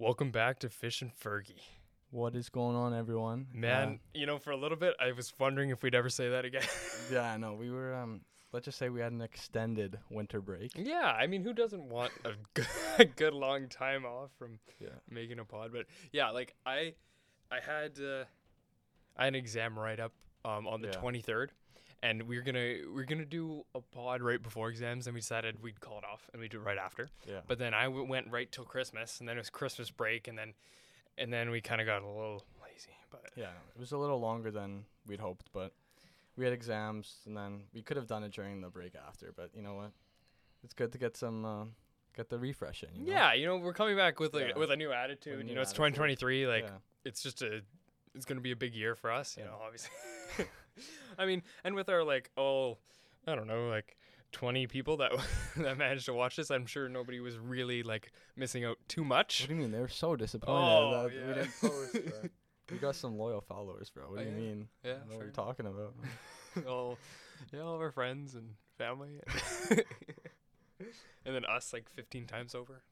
Welcome back to Fish and Fergie. What is going on, everyone? Man, you know, for a little bit, I was wondering if we'd ever say that again. yeah, I know. we were. Um, let's just say we had an extended winter break. yeah, I mean, who doesn't want a good, a good long time off from Yeah. making a pod? But yeah, like I, I had, uh, I had an exam write up um, on the Yeah. twenty third, and we are gonna we are gonna do a pod right before exams, and we decided we'd call it off and we'd do it right after. Yeah. But then I w- went right till Christmas, and then it was Christmas break, and then, and then we kind of got a little lazy. But yeah, it was a little longer than we'd hoped, but we had exams, and then we could have done it during the break after. But you know what? It's good to get some, uh, get the refresh in. You know? Yeah, you know, we're coming back with a Yeah. with a new attitude. new you know, it's attitude. 2023. Like, yeah. it's just a, it's gonna be a big year for us. You Yeah. know, obviously. I mean, and with our like, all, I don't know, like 20 people that that managed to watch this, I'm sure nobody was really like missing out too much. What do you mean? They were so disappointed Oh, that yeah. we didn't post. Bro. we got some loyal followers, bro. What Oh, do you yeah. mean? Yeah, what are you talking about? all, yeah, all of our friends and family, and then us like 15 times over.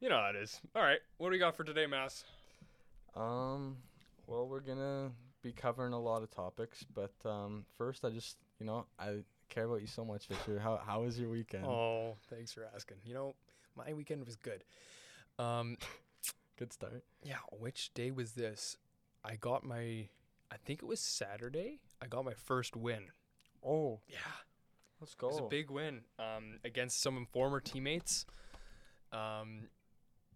You know how it is. All right, what do we got for today, Mass? Um, well, we're gonna be covering a lot of topics, but um, first, I just, you know, I care about you so much, Fischer. How how was your weekend? Oh, thanks for asking. You know, my weekend was good. Um, Good start. yeah, which day was this? I got my, I think it was Saturday. I got my first win. Oh, Yeah, let's it go. was a big win. Um, against some former teammates. Um,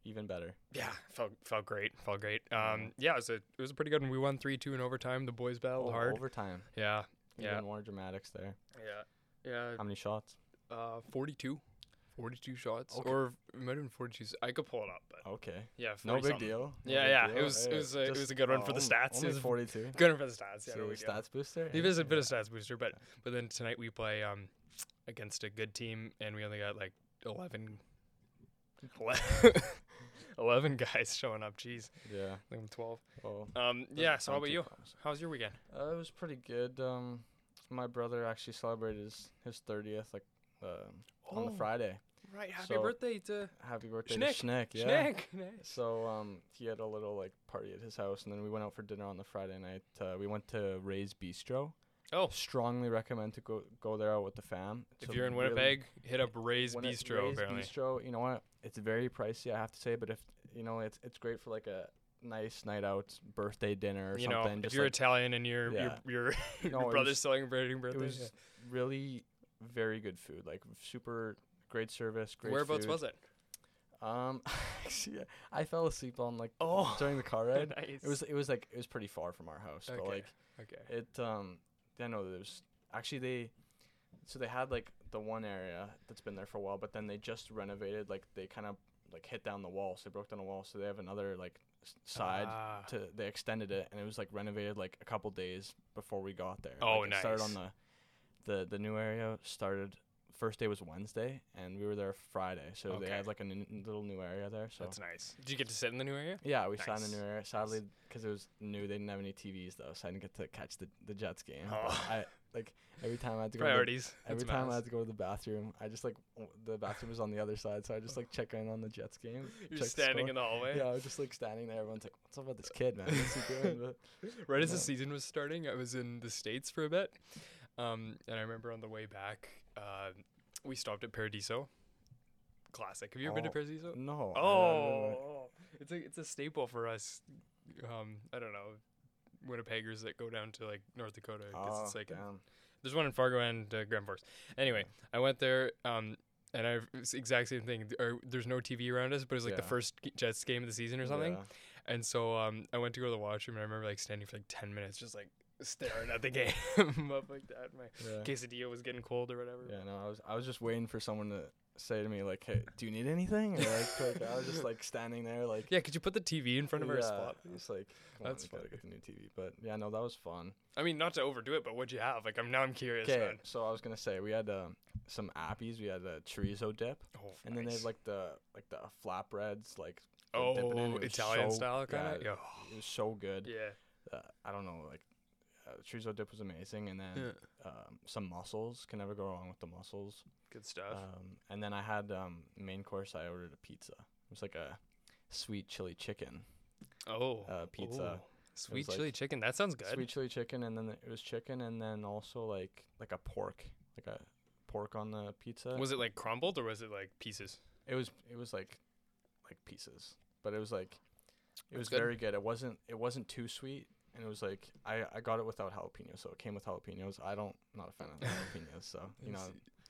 Even better. yeah, felt felt great. Felt great. Yeah. Um, yeah, it was a it was a pretty good one. We won three two in overtime. The boys battled Oh, hard. Overtime. Yeah, Even Yeah. more dramatics there. yeah, yeah. How many shots? Uh, 42. 42 shots, Okay. or it might have been 42. i could pull it up, but Okay. yeah, No big something. deal. No Yeah, big yeah, deal. it was- it was a- it was a good one for the only- stats. It Only was- 42. Good one for the stats. Yeah, so there we a go. stats booster. It is a bit of stats booster, but but then tonight we play um against a good team, and we only got like 11, 11 guys showing up. Jeez, Yeah. I think I'm 12. Well. Um, yeah. So how about you? promising. How's your weekend? Uh, it was pretty good. Um, my brother actually celebrated his his thirtieth like um on the Oh, Friday. Right. Happy So- birthday to Happy birthday Schnick. to Schnick. Yeah. Schnick. Nice. So um, he had a little like party at his house, and then we went out for dinner on the Friday night. Uh, we went to Ray's Bistro. Oh, Strongly recommend to go go there out with the fam. It's if you're in really- Winnipeg, hit up Ray's Bistro. Ray's apparently. Bistro, you know what? It's very pricey, I have to say, but if you know, it's it's great for like a nice night out, birthday dinner or you know, something. if just you're like, Italian and your Yeah. your your, No, your brother's was- celebrating it was yeah. really very good food, like super great service, great Whereabouts food. was it? Um, actually, I fell asleep on like Oh, during the car ride. nice. It was it was like it was pretty far from our house, but like okay. it um I know there's actually they so they had like the one area that's been there for a while, but then they just renovated like they kind of like hit down the wall, so they broke down the wall, so they have another like s- side Ah, to they extended it and it was like renovated like a couple days before we got there. Oh, like, it Started on nice. the the the new area started first day was Wednesday and we were there Friday, so they Okay. had like a n- little new area there. So that's nice. Did you get to sit in the new area? yeah, we sat in Nice. the new area. Sadly, because it was new, they didn't have any TVs though, so I didn't get to catch the the Jets game. But Oh. I like every time I had to go. To the, Priorities. every That's time I had to go to the bathroom, I just like w- the bathroom was on the other side, so I just like check in on the Jets game. You're check the standing in the hallway. Yeah, I was just like standing there. Everyone's like, "What's up with this kid, man? What's he doing?" But Right as the season was starting, I was in the states for a bit, um, and I remember on the way back, uh, we stopped at Paradiso. Classic. Have you ever been to Oh, Paradiso? no. I- I don't know. Oh, it's a it's a staple for us. Um, I don't know, Winnipeggers that go down to like North Dakota. Oh, it's like damn. there's one in Fargo and uh, Grand Forks. Anyway, I went there. Um, and I it's the exact same thing. Or there's no TV around us, but it was like the first Jets game of the season or something. Yeah. And so um, I went to go to the washroom, and I remember like standing for like ten minutes, just like staring at the game up like that. My Yeah. quesadilla was getting cold or whatever. Yeah, no, I was I was just waiting for someone to say to me like, "Hey, do you need anything?" Or like, like I was just like standing there like Yeah, could you put the TV in front of our yeah, spot? It's like That's on, we gotta funny. get the new TV. But yeah, no, that was fun. I mean, not to overdo it, but what'd you have? Like, I'm now I'm curious. Okay, so I was gonna say we had um, some appies. We had a chorizo dip, Oh, and then they had like the like the flatbreads, like the dip it, oh it Italian so- style kind of. yeah, Yeah. it was so good. Yeah. Uh, I don't know, like the chorizo dip was amazing, and then um, some mussels. Can never go wrong with the mussels. Good stuff. Um, and then I had um, main course. I ordered a pizza. It was like a sweet chili chicken Oh, uh, pizza. Sweet like chili chicken. That sounds good. Sweet chili chicken, and then it was chicken, and then also like like a pork, like a pork on the pizza. Was it like crumbled or was it like pieces? It was it was like like pieces, but it was like it was good. very good. It wasn't it wasn't too sweet, and it was like I I got it without jalapenos, so it came with jalapenos. I don't not a fan of jalapenos, so you know.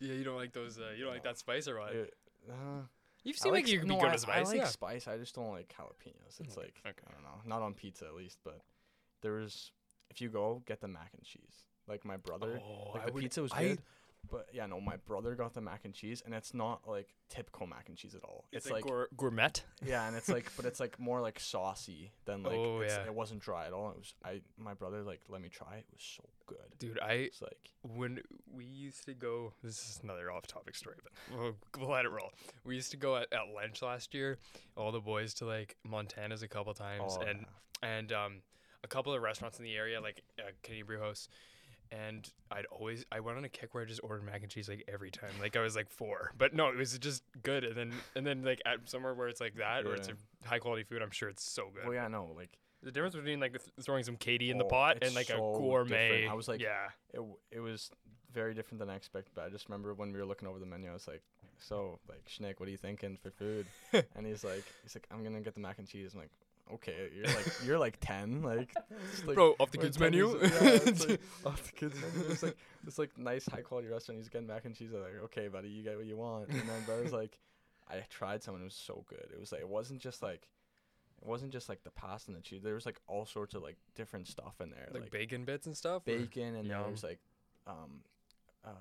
Yeah, you don't like those. Uh, you don't like that spice or what? It, uh, you I seem like, s- you could no, be good I, with spice. I like yeah. spice. I just don't like jalapenos. It's like okay. I don't know, not on pizza at least. But there was if you go get the mac and cheese. Like my brother, Oh, like I the would- pizza was I- good. But yeah, no, my brother got the mac and cheese, and it's not like typical mac and cheese at all. It's, It's, like, gour- gourmet. yeah, and it's like, but it's like more like saucy than like Oh, yeah. it wasn't dry at all. It was I my brother like let me try. it. It was so good. Dude, I It's like when we used to go this is another off-topic story but we'll, we'll let it roll we used to go at, at lunch last year all the boys to like montana's a couple times oh, and yeah. and um a couple of restaurants in the area like uh, canadian brew house and i'd always i went on a kick where i just ordered mac and cheese like every time like i was like four but no it was just good and then and then like at somewhere where it's like that or it's a high quality food i'm sure it's so good well, yeah, no, like the difference between like th- throwing some KD in the Oh, pot and like a gourmet different. I was like- yeah it w- it was very different than I expected. But I just remember when we were looking over the menu, I was like, so like Schnick, what are you thinking for food? and he's like, he's like, I'm gonna get the mac and cheese. I'm like, okay, you're like you're like ten, like, like bro off the kids menu years- yeah, it's like, off the kids menu. It's like it's like nice high quality restaurant. He's getting mac and cheese. I'm like, okay, buddy, you get what you want. And then brother's like, I tried some and it was so good. It was like it wasn't just like it wasn't just like the pasta and the cheese. There was like all sorts of like different stuff in there, like, like, bacon bits and stuff bacon, and then Yum. there's like um um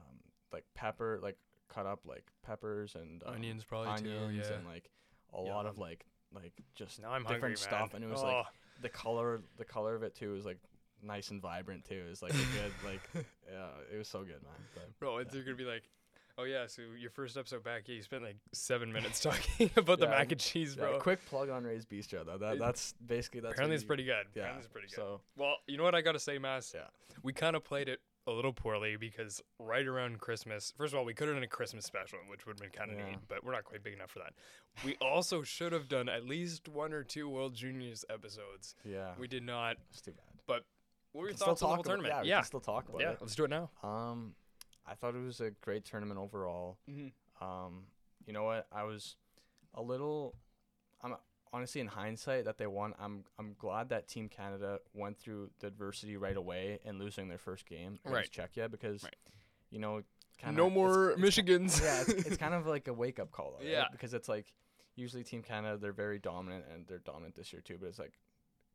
like pepper, like cut up like peppers and um, onions probably onions too. Yeah. and like a lot of like like just now I'm different hungry, stuff, and it was oh, like the color the color of it too was like nice and vibrant too. It was like a good like yeah, it was so good, man. But bro, it's yeah. gonna be like, oh yeah, so your first episode back, yeah, you spent like seven minutes talking about the mac and cheese, yeah, bro. quick plug on Ray's Bistro though. That that's basically that's Apparently it's you- pretty good. yeah. Apparently it's pretty good. So well, you know what I gotta say, Mass? Yeah. We kind of played it a little poorly because right around Christmas, first of all, we could have done a Christmas special, which would have been kind of Yeah. neat, but we're not quite big enough for that. We also should have done at least one or two World Juniors episodes. yeah, We did not. it's too bad. But What were your We can still thoughts on the whole about- tournament? Yeah, we can still talk about yeah. it. Let's do it now. Um, I thought it was a great tournament overall. Mm-hmm. Um, you know what? I was a little. I'm honestly in hindsight that they won. I'm I'm glad that Team Canada went through the adversity right away and losing their first game Right. against Czechia because, Right. you know, kinda, no more it's, Michigans. yeah, it's, it's kind of like a wake up call, right? Yeah. Because it's like usually Team Canada they're very dominant and they're dominant this year too, but it's like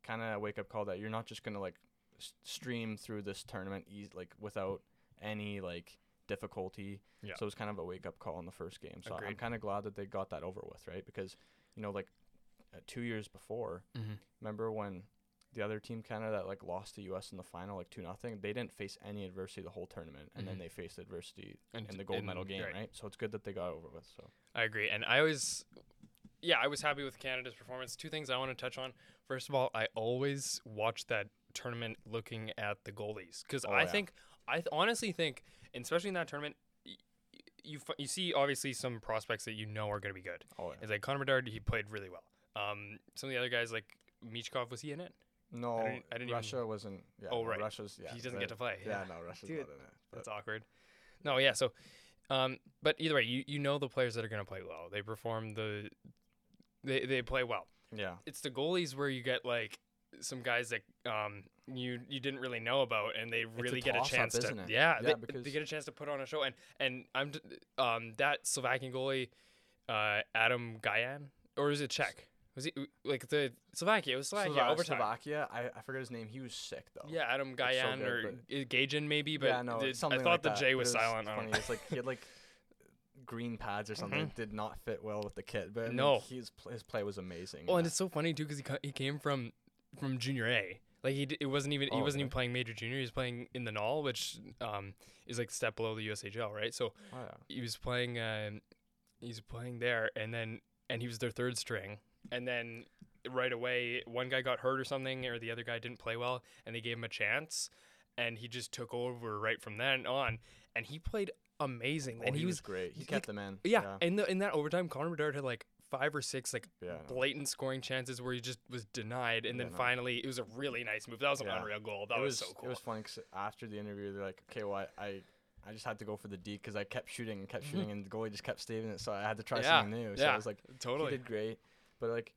kind of a wake up call that you're not just gonna like s- stream through this tournament eas- like without any like difficulty. Yeah. So it was kind of a wake up call in the first game. So I'm kind of glad that they got that over with, right? Because you know, like uh, two years before, mm-hmm. remember when the other team Canada that like lost to US in the final like two nothing, they didn't face any adversity the whole tournament, and Mhm. then they faced adversity And in the gold medal game, right. right. So it's good that they got over with. So I agree, and I always, yeah, I was happy with Canada's performance. Two things I want to touch on. First of all, I always watch that tournament looking at the goalies because Oh, I yeah. think, I th- honestly think, especially in that tournament, you f- you see obviously some prospects that you know are going to be good. oh yeah. It's like Connor Bedard, he played really well. Um, some of the other guys like Michkov, was he in it? No, didn't- I didn't even- Russia wasn't. Yeah, Oh, right. Russia's. Yeah, he doesn't the- get to play. Yeah, no, Russia's Dude, not in it. But That's awkward. No, yeah. So, um, but either way, you you know the players that are going to play well. They perform the, they they play well. yeah, it's the goalies where you get like some guys that um you you didn't really know about and they a really get a toss-up, chance to isn't it? yeah, Yeah, they, because- they get a chance to put on a show and and I'm um that Slovakian goalie uh Adam Gajan or is it Czech was he like the Slovakia it was Slovakia Slova- overtime Slovakia. I, I forget his name. He was sick though. yeah Adam so good, or but- uh, Gajan maybe but yeah, no, did- I thought like the that, J was silent I funny. don't know. It's like he had like green pads or something. Mhm. Did not fit well with the kit, but I mean, No. his his play was amazing. Well, and it's so funny too because he ca- he came from from junior A. Like he d- it wasn't even he Oh, wasn't okay. even playing major junior. He was playing in the NOL, which um is like step below the USHL, right? So oh, yeah. he was playing um he was playing there, and then and he was their third string, and then right away one guy got hurt or something, or the other guy didn't play well, and they gave him a chance, and he just took over right from then on, and he played amazing, Oh, and he, was great. He he- kept them in. yeah, in the in that overtime, Connor Bedard had like five or six like Yeah. blatant scoring chances where he just was denied, and Yeah, then no. finally it was a really nice move. That was an Yeah. unreal goal. That was, was so cool. It was funny 'cause after the interview, they're like, "Okay, well, I, I, I just had to go for the D because I kept shooting and kept Mhm. shooting, and the goalie just kept staving it, so I had to try Yeah, something new." So yeah, I was like, totally. he did great, but like,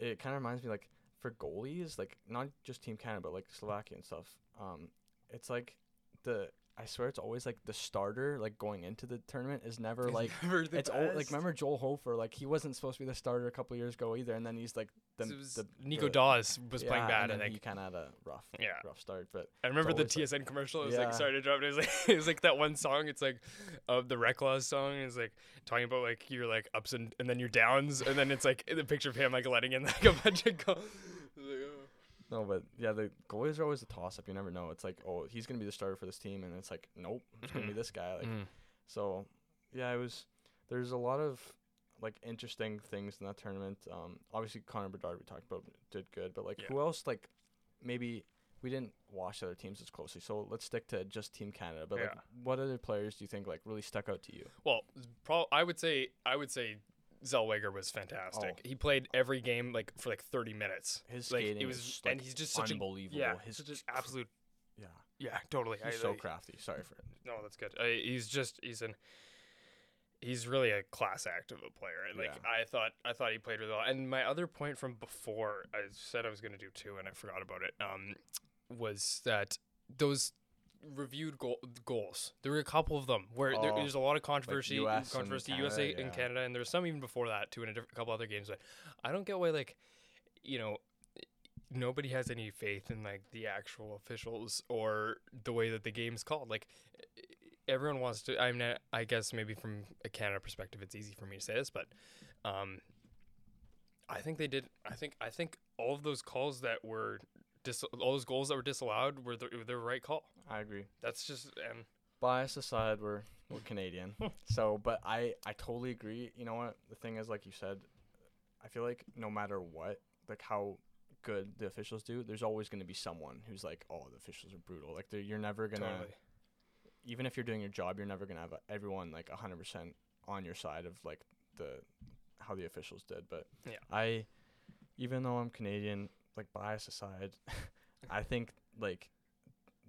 it kind of reminds me like for goalies, like not just Team Canada, but like Slovakia and stuff. Um, it's like the I swear it's always like the starter like going into the tournament is never like Never the it's all like remember Joel Hofer like he wasn't supposed to be the starter a couple years ago either, and then he's like the, It was the Nico the- Daws was yeah, playing bad. and I then think. he kind of had a rough Yeah. rough start, but I remember the always like- TSN commercial. It was like Yeah. sorry to drop it. It was like it was like that one song. It's like of the Reclaws song. It's like talking about like your like ups and and then your downs, and then it's like the picture of him like letting in like a bunch of goals. No, but yeah, the goalies are always a toss up. You never know. It's like, oh, he's gonna be the starter for this team, and it's like, nope, it's gonna be Mhm. this guy. Like, Mm. so yeah, it was. There's a lot of like interesting things in that tournament. Um, obviously Connor Bedard we talked about did good, but like Yeah. who else? Like maybe we didn't watch other teams as closely, so let's stick to just Team Canada. But like, what other players do you think like really stuck out to you? Well, pro- I would say I would say Zellweger was fantastic. Oh. He played every game like for like 30 minutes. His Like skating it was, is and he's just such a unbelievable. yeah, His such absolute yeah, yeah, totally. he's I- so I- crafty. Sorry for it. No, that's good. Uh, he's just he's an he's really a class act of a player. Like Yeah. I thought I thought he played really well. And my other point from before I said I was gonna do two and I forgot about it. Um, was that those reviewed goal, goals. There were a couple of them where there, Oh, there's a lot of controversy, US controversy Canada, USA yeah. and Canada, and there was some even before that too in a, diff- couple other games. But I don't get why like, you know, nobody has any faith in like the actual officials or the way that the game's called. Like everyone wants to. I mean, I guess maybe from a Canada perspective, it's easy for me to say this, but um, I think they did. I think I think all of those calls that were dis- all those goals that were disallowed were the, were the right call. I agree. That's just um, bias aside, we're we're Canadian. so, but I I totally agree. You know what? The thing is, like you said, I feel like no matter what, like how good the officials do, there's always going to be someone who's like, oh, the officials are brutal. Like they're, you're never gonna, totally. even if you're doing your job, you're never gonna have everyone like hundred percent on your side of like the how the officials did. But Yeah. I, even though I'm Canadian, like bias aside, I think like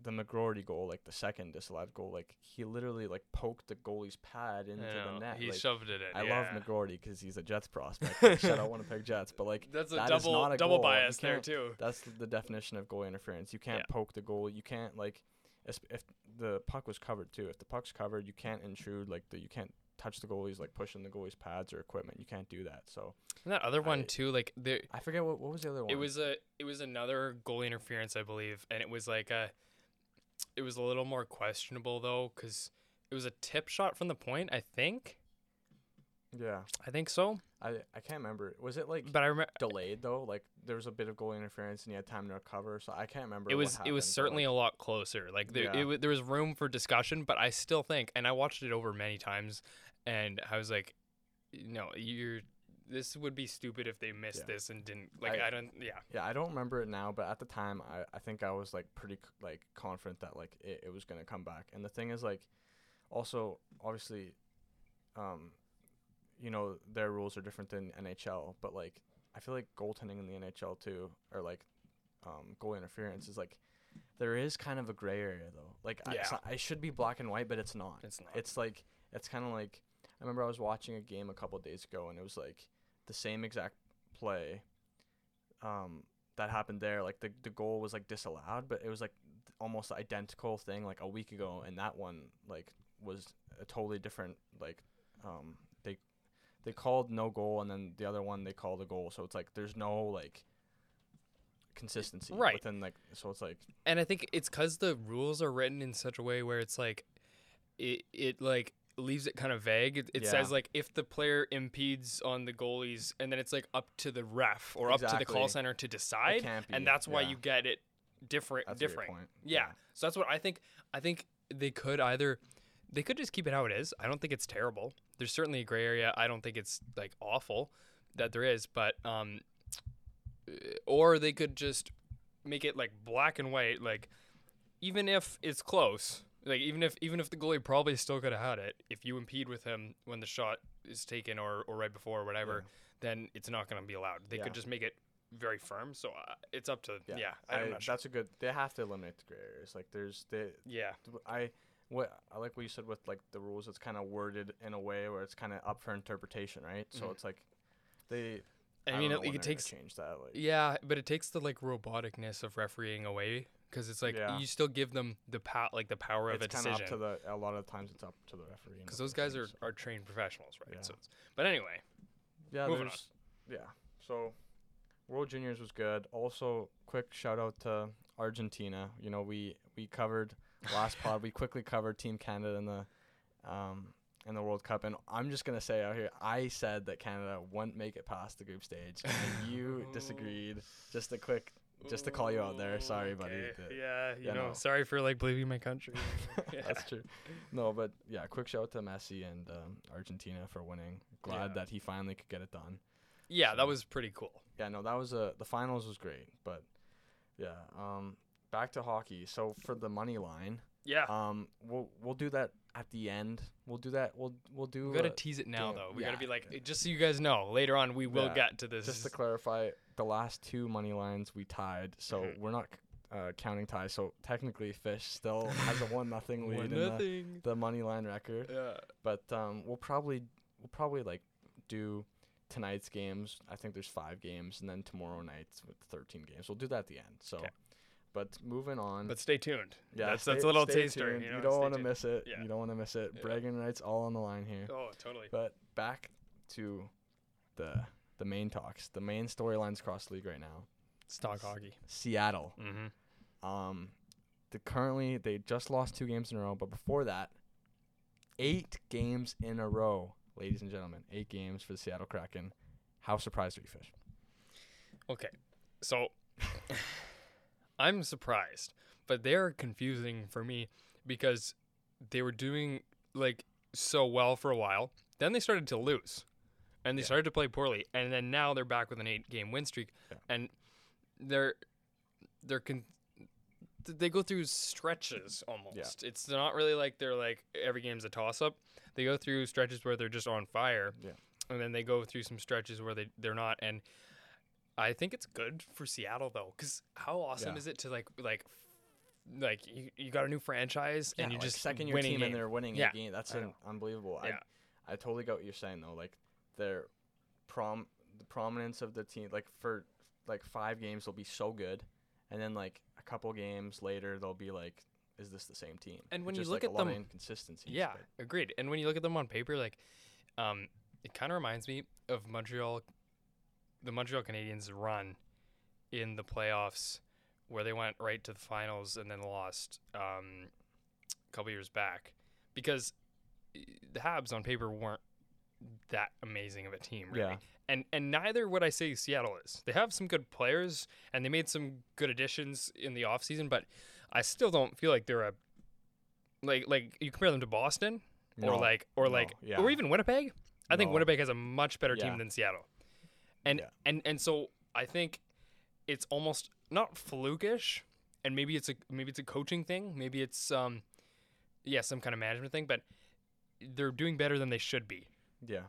the McGroarty goal, like the second disallowed goal, like he literally like poked the goalie's pad into the net. He like, shoved it in. I yeah. love McGroarty because he's a Jets prospect. Like, shout out Winnipeg Jets, but like That's a that is double not a double goal. Bias there too. that's the definition of goal interference. You can't Yeah. poke the goal. You can't like if, if the puck was covered too. If the puck's covered, you can't intrude like the you can't touch the goalies like pushing the goalie's pads or equipment. You can't do that. So And that other one I- too, like there, I forget what what was the other one. it was a it was another goal interference, I believe, and it was like a, it was a little more questionable though, because it was a tip shot from the point, I think. yeah. I think so, I I can't remember. Was it like but I remember delayed though? Like there was a bit of goal interference and he had time to recover. So I can't remember. it was it was certainly like, a lot closer. Like there, Yeah. it, there was room for discussion, but I still think, and I watched it over many times, and I was like, no, you're. This would be stupid if they missed Yeah. this and didn't like. I- I, don't. Yeah. Yeah, I don't remember it now, but at the time, I, I think I was like pretty like confident that like it, it was gonna come back. And the thing is like, also obviously, um, you know their rules are different than NHL, but like I feel like goaltending in the NHL too, or like, um, goal interference is like, there is kind of a gray area though. Like I, Yeah. not- it should be black and white, but it's not. It's not. It's like it's kind of like I remember I was watching a game a couple days ago, and it was like the same exact play um that happened there like the the goal was like disallowed but it was like almost identical thing like a week ago and that one like was a totally different like um they they called no goal and then the other one they called a goal so it's like there's no like consistency Right. within like so it's like and I think it's because the rules are written in such a way where it's like, it it like leaves it kind of vague. It, it says like if the player impedes on the goalies, and then it's like up to the ref or up to the call center to decide, be and that's why yeah. you get it different. That's different. point. Yeah. So that's what I think. I think they could either they could just keep it how it is. I don't think it's terrible. There's certainly a gray area. I don't think it's like awful that there is, but um or they could just make it like black and white like even if it's close, like even if even if the goalie probably still could have had it, if you impede with him when the shot is taken or or right before or whatever, then it's not going to be allowed. They Yeah. could just make it very firm. So uh, it's up to yeah. I, I'm not sure. that's a good. They have to eliminate the gray areas. Like there's the Yeah, I what I like what you said with like the rules. It's kind of worded in a way where it's kind of up for interpretation, right? So Mhm. it's like they. I, don't mean it, it takes change that. Like yeah, but it takes the like roboticness of refereeing away because it's like Yeah. you still give them the pow- like the power of it's a kind of up to the. A lot of times it's up to the referee. because those guys are, officials. are trained professionals, right? Yeah. So, it's, but anyway, Yeah, moving on. Yeah. So, World Juniors was good. Also, quick shout out to Argentina. You know, we we covered last pod. We quickly covered Team Canada in the um in the World Cup, and I'm just gonna say out here, I said that Canada wouldn't make it past the group stage, and you disagreed. Just a quick, just to call you out there. Sorry, buddy. Okay. that- Yeah, you Yeah, know, no. sorry for like believing my country. Yeah. That's true. No, but yeah, quick shout out to Messi and um, Argentina for winning. Glad Yeah. that he finally could get it done. yeah, that was pretty cool. yeah, no, that was a the finals was great, but yeah, um, back to hockey. So for the money line, Yeah, um, we'll we'll do that at the end. We'll do that. We'll we'll do we gotta uh, tease it now though. We gotta be like, just so you guys know, later on we will Yeah, get to this. just to clarify. The last two money lines we tied, so Mhm. we're not uh, counting ties. So technically, Fish still has a one nothing lead One in the, nothing. the money line record. Yeah. But um, we'll probably we'll probably like do tonight's games. I think there's five games, and then tomorrow night's with 13 games. We'll do that at the end. So, 'Kay. but moving on. But stay tuned. yeah, that's stay- that's a little taster. tuned. You, know, don't want to miss it. Yeah. You don't want to miss it. Yeah. Bragging rights all on the line here. Oh, totally. But back to the the main talks, the main storylines across the league right now. Stock hockey. Seattle. Mm-hmm. Um, the currently they just lost two games in a row, but before that, eight games in a row, ladies and gentlemen, eight games for the Seattle Kraken. How surprised are you, Fish? Okay, so I'm surprised, but they're confusing for me because they were doing like so well for a while. Then they started to lose, and they Yeah. started to play poorly, and then now they're back with an eight-game win streak, Yeah. and they're they're con- they go through stretches almost. It's not really like they're like every game's a toss-up. They go through stretches where they're just on fire, Yeah. and then they go through some stretches where they they're not, and I think it's good for Seattle though, because how awesome Yeah. is it to like like like you, you got a new franchise and you like just second your team and they're winning Yeah, a game. That's an unbelievable. Yeah. I I totally get what you're saying though. Like their prom the prominence of the team like for like five games they'll be so good and then like a couple games later they'll be like is this the same team? And when It's you just, look like, at a lot them- of inconsistencies. Yeah, but- agreed. And when you look at them on paper, like, um, it kind of reminds me of Montreal, the Montreal Canadiens run in the playoffs, where they went right to the finals and then lost um, a couple years back, because eh, the Habs on paper weren't that amazing of a team, really. Yeah. And and neither would I say Seattle is. They have some good players and they made some good additions in the offseason, but I still don't feel like they're a like like you compare them to Boston or like or no, like yeah. or even Winnipeg. I think Winnipeg has a much better Yeah. team than Seattle. And Yeah. and and so I think it's almost not flukish and maybe it's a maybe it's a coaching thing, maybe it's um yeah, some kind of management thing, but they're doing better than they should be. Yeah.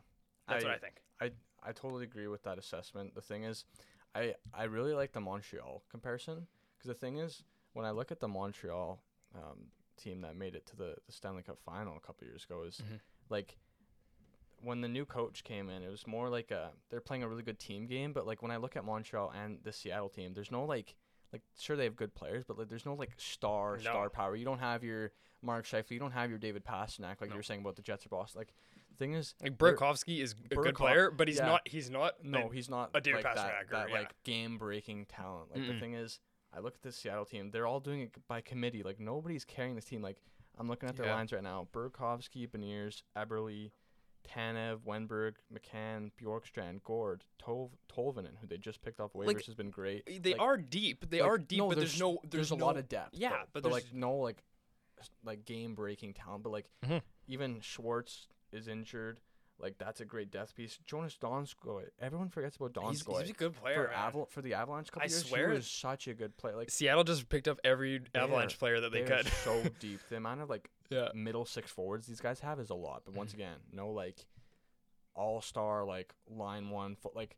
That's what I think. I I totally agree with that assessment. The thing is, I I really like the Montreal comparison because the thing is, when I look at the Montreal um, team that made it to the, the Stanley Cup final a couple years ago, is Mhm. like when the new coach came in, it was more like a they're playing a really good team game. But like when I look at Montreal and the Seattle team, there's no like like sure they have good players, but like there's no like star No. star power. You don't have your Mark Scheifele, you don't have your David Pastrnak, like No. you were saying about the Jets or Boston. Like thing is, Like Burakovsky is a good player, but he's yeah. not. He's not. no, he's not a David like that, Pastrnak that yeah. like game breaking talent. Like the Mm-mm. thing is, I look at this Seattle team; they're all doing it by committee. Like nobody's carrying this team. Like I'm looking at their Yeah. lines right now: Burakovsky, Beniers, Eberle, Tanev, Wennberg, McCann, Bjorkstrand, Gourde, Tol- Tolvanen, who they just picked off waivers, Like, has been great. They Like, are deep. They like, are deep, no, but there's, no. there's, There's, a lot of depth. Yeah, but but there's like no like like game breaking talent. But like Mhm. even Schwartz is injured. Like that's a great death piece. Joonas Donskoi. Everyone forgets about He's, Donskoi he's a good player. for. Aval- for the Avalanche couple I years. swear- he was such a good player. Like Seattle just picked up every Avalanche player that they, they could. so deep. The amount of like yeah. middle six forwards these guys have is a lot. But once Mhm. again, no like all star like line one foot like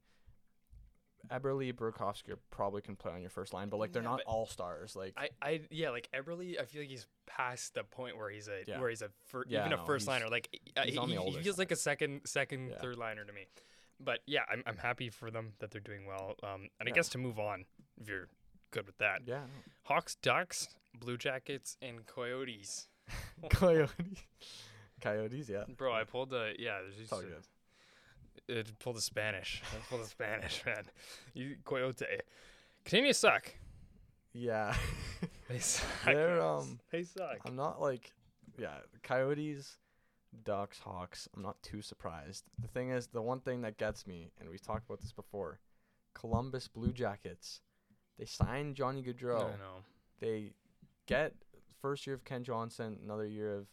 Eberle, Burakovsky probably can play on your first line, but like they're Yeah, not all stars. Like I, I yeah, like Eberle, I feel like he's past the point where he's a Yeah. where he's a fir- Yeah, even a first liner. Like uh, he's he, he- feels side. like a second second third liner to me. But yeah, I'm I'm happy for them that they're doing well. Um, and I guess to move on, if you're good with that, yeah, Hawks, Ducks, Blue Jackets, and Coyotes. Coyotes, Coyotes, yeah, Bro, I pulled the yeah. There's just a-. It pulled the Spanish. I pulled the Spanish, man. You Coyote. Canadians suck. Yeah, They suck. They're, um, They suck. I'm not like, yeah, Coyotes, Ducks, Hawks. I'm not too surprised. The thing is, the one thing that gets me, and we've talked about this before, Columbus Blue Jackets. They signed Johnny Gaudreau. I know. They get first year of Kent Johnson, another year of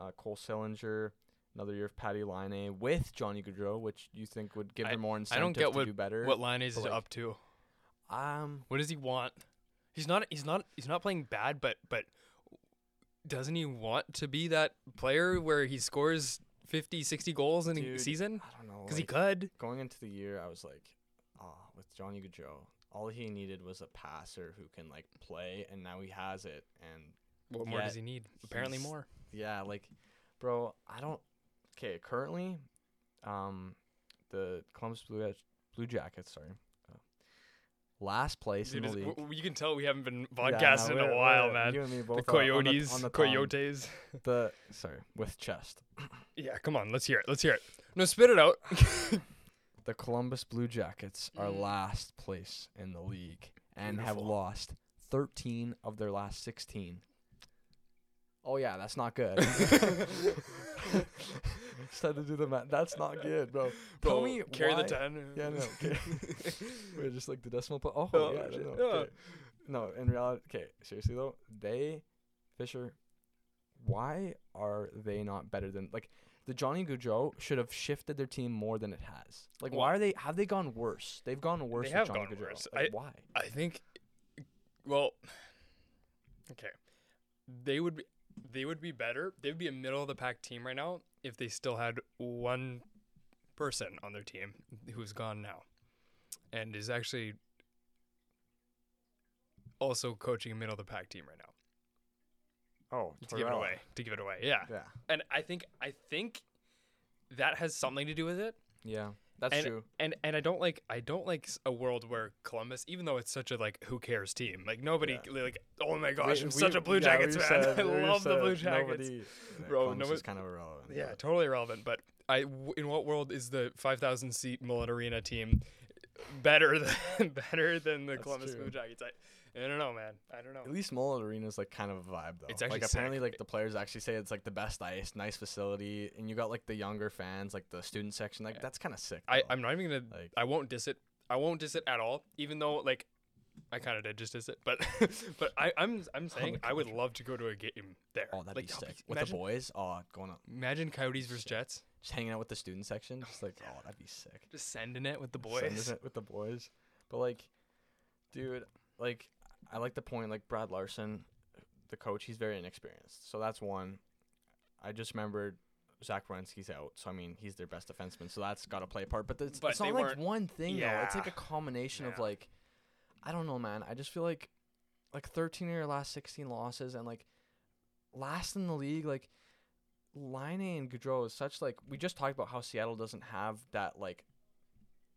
uh, Cole Sillinger, another year of Patty Laine with Johnny Gaudreau, which you think would give I- more I incentive don't get to what- do better. What line is like, up to? um, What does he want? He's not. He's not. He's not playing bad, but but doesn't he want to be that player where he scores 50, 60 goals in a season? I don't know. Because he could. going into the year, I was like, oh, with Johnny Gaudreau, all he needed was a passer who can like play, and now he has it. And What more does he need? Apparently more. yeah, like, bro, I don't. Okay, currently, um, the Columbus Blue Blue Jackets, sorry, uh, last place Dude, in the league. w- you can tell we haven't been Yeah, no, podcasting in a while, man. You and me The both are on Coyotes, on the, Coyotes. The sorry, with chest. Yeah, come on, let's hear it. Let's hear it. No, spit it out. The Columbus Blue Jackets are Mm. last place in the league and have lost 13 of their last 16. Oh yeah, that's not good. Just had to do the math. That's not good, bro. Tell me carry why- the ten. Yeah, no. Okay. We're just like the decimal point. Oh, Oh, yeah, no, yeah. okay. no. In reality, okay. Seriously though, they Fischer. Why are they not better than like the Johnny Gaudreau should have shifted their team more than it has. Like, Well- why are they? Have they gone worse? They've gone worse. with have Johnny gone worse. Like, why? I think. Well, okay, they would be they would be better. They would be a middle of the pack team right now if they still had one person on their team who's gone now, and is actually also coaching a middle of the pack team right now. Oh, To give it away. To give it away. Yeah. Yeah, And I think I think that has something to do with it. yeah, that's and, true. And and I don't like I don't like a world where Columbus, even though it's such a like who cares team, like nobody Yeah. like oh my gosh, We- I'm we- such a Blue yeah, Jackets fan. said- I love the Blue Jackets. Nobody, Bro, Columbus no is kind of irrelevant. Yeah, totally irrelevant. But I, w- in what world is the 5,000 seat Mullet Arena team better than better than the That's Columbus true. Blue Jackets? I, I don't know, man. I don't know. At least Mullet Arena is like kind of a vibe though. It's actually like apparently like the players actually say it's like the best ice, nice facility, and you got like the younger fans, like the student section. Like Yeah. that's kind of sick. I, though. I'm not even gonna. like I won't diss it. I won't diss it at all. Even though like, I kind of did just diss it, but but I, I'm I'm oh, saying I would love to go to a game there. oh that'd like, be how- sick with imagine, the boys. Oh, going up, Imagine Coyotes versus Jets. just hanging out with the student section, oh, just like oh that'd be sick. Just sending it with the boys. Sending it with the boys. But like, dude, like I like the point. Like Brad Larsen, the coach, he's very inexperienced. So that's one. I just remembered Zach Werenski's out. So I mean, he's their best defenseman. So that's got to play a part. But it's, But it's not like one thing though. It's like a combination of like, I don't know, man. I just feel like, like 13 of your last 16 losses and like, last in the league, like. Laine and Gaudreau is such like we just talked about how Seattle doesn't have that like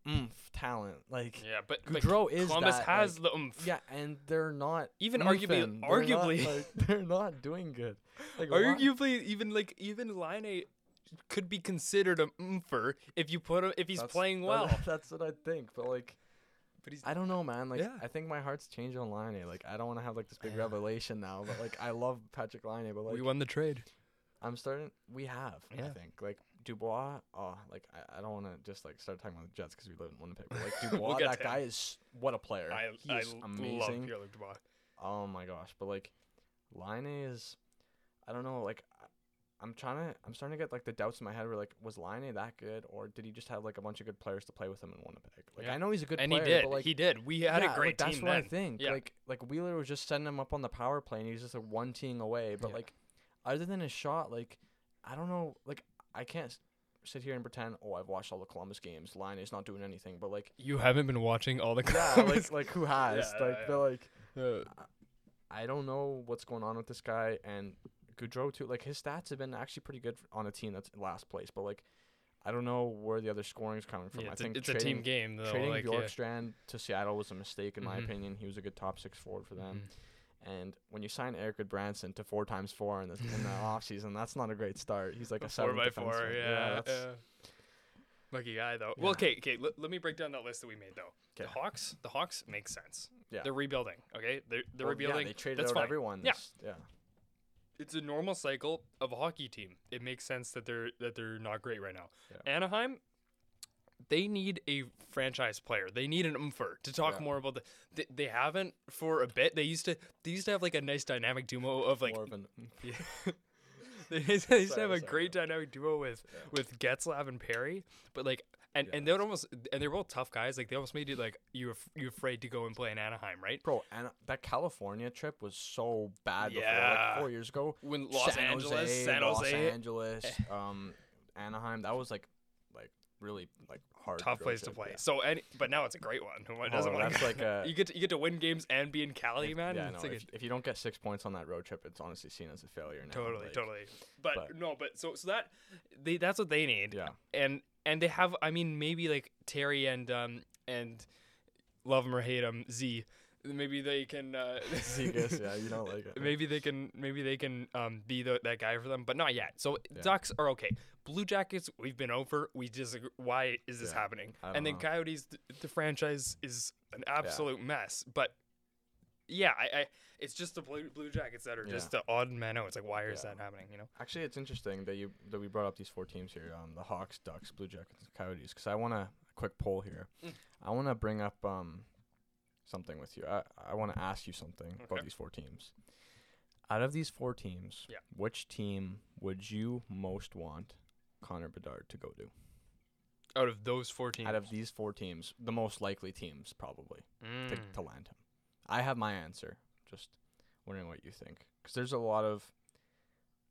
oomph talent like Yeah, but Gaudreau is Columbus that, has like- the oomph. yeah, and they're not Even arguably- They're not, arguably- like, they're not doing good. Like, why- Arguably, even like even Laine could be considered a umfer if you put him if he's that's- playing that- well. that's what I think. But like, But he's I don't know, man. Like, Yeah. I think my heart's changed on Laine. Like, I don't want to have like this big Yeah. revelation now. But like, I love Patrick Laine. But like, we won the trade. I'm starting. We have. I think like Dubois. Oh, like I, I don't want to just like start talking about the Jets because we live in Winnipeg. But like We'll Dubois, that guy is what a player. I I amazing. love Pierre-Luc Dubois. Oh my gosh, but like, Laine is, I don't know. Like, I- I'm trying to, I'm starting to get like the doubts in my head. Where like, was Laine that good, or did he just have like a bunch of good players to play with him in Winnipeg? Like, Yeah. I know he's a good player. And player, he did. but like, he did. We had yeah, a great like, That's team what. I think. Yeah. Like, like Wheeler was just sending him up on the power play, and he was just like one teeing away. But like, other than his shot, like, I don't know. Like, I can't sit here and pretend, oh, I've watched all the Columbus games. Laine is not doing anything, but like, You haven't been watching all the yeah, Columbus- like like who has? Yeah, like yeah, they're like, Uh, I don't know what's going on with this guy and Gaudreau too. Like his stats have been actually pretty good on a team that's last place, but like, I don't know where the other scoring is coming from. yeah, I it's, a, think it's a team game though. Trading like, yeah. Bjorkstrand to Seattle was a mistake in my Mhm. opinion. He was a good top six forward for them. Mhm. And when you sign Eric Branson to four times four in the in the offseason, that's not a great start. He's like a, A four seven by four, defenseman. yeah. yeah. Lucky guy though. Yeah. Well, okay, okay. Let, let me break down that list that we made though. The Hawks, the Hawks make sense. Yeah. They're rebuilding. Okay, they're they're well, rebuilding. Yeah, they traded That's out fine. everyone. Yeah. yeah. It's a normal cycle of a hockey team. It makes sense that they're that they're not great right now. Yeah. Anaheim, they need a franchise player. They need an umfer to talk Yeah. more about the. They, they haven't for a bit. They used to. They used to have like a nice dynamic duo of like More of an, Yeah. they used they to Sorry, have a sorry, great dynamic duo with Yeah. with Getzlaf and Perry, but like and and they're almost and they're both tough guys. Like they almost made you like you af- you afraid to go and play in Anaheim, right? bro, and that California trip was so bad before. Yeah. Like four years ago. When Los San Angeles, Jose, San Los Angeles, um, Anaheim. That was like really like hard. tough place to play. yeah. So any but now it's a great one. Who Oh, doesn't want that's like a- you get to, you get to win games and be in Cali, If- man. Yeah, no. like If, a- if you don't get six points on that road trip, it's honestly seen as a failure now. totally, like, totally. But, but- no, but so so that they that's what they need. Yeah. and and they have I mean maybe like Terry and um and love him or hate him Z maybe they can uh Zegras, yeah, you don't like it. maybe they can maybe they can um be the, that guy for them but not yet so Yeah. Ducks are okay Blue Jackets we've been over we disagree why is this Yeah, happening and then know. Coyotes the, the franchise is an absolute mess but yeah I, I it's just the Blue, Blue Jackets that are Yeah. just the odd man out it's like why is that happening you know Actually, it's interesting that you that we brought up these four teams here: um, the Hawks, Ducks, Blue Jackets, Coyotes. Because I want to a quick poll here. Mm. I want to bring up um something with you. I I want to ask you something Okay. about these four teams. Out of these four teams, Yeah. which team would you most want Connor Bedard to go to? out of those 14 Out of these four teams, the most likely teams probably to, Mm. to land him. I have my answer. Just wondering what you think. Because there's a lot of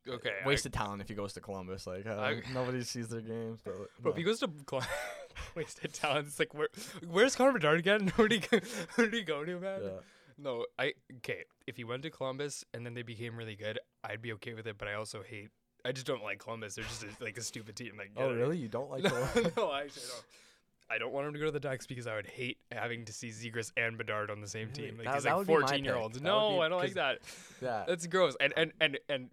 okay I- wasted talent if he goes to Columbus. Like uh, I- nobody sees their games, but, But if he goes to Cl- wasted talent, it's like where where's Connor Bedard again? Who did he go, did he go to, man? yeah. No, I okay. If he went to Columbus and then they became really good, I'd be okay with it. But I also hate. I just don't like Columbus. They're just a, like a stupid team. Like, Oh really? You don't like No, Columbus? no, I actually don't. I don't want him to go to the Ducks because I would hate having to see Zegras and Bedard on the same team. Like That- he's that like would be my fourteen year olds. pick. That would No, be- I don't like that. yeah. That's gross. And and and and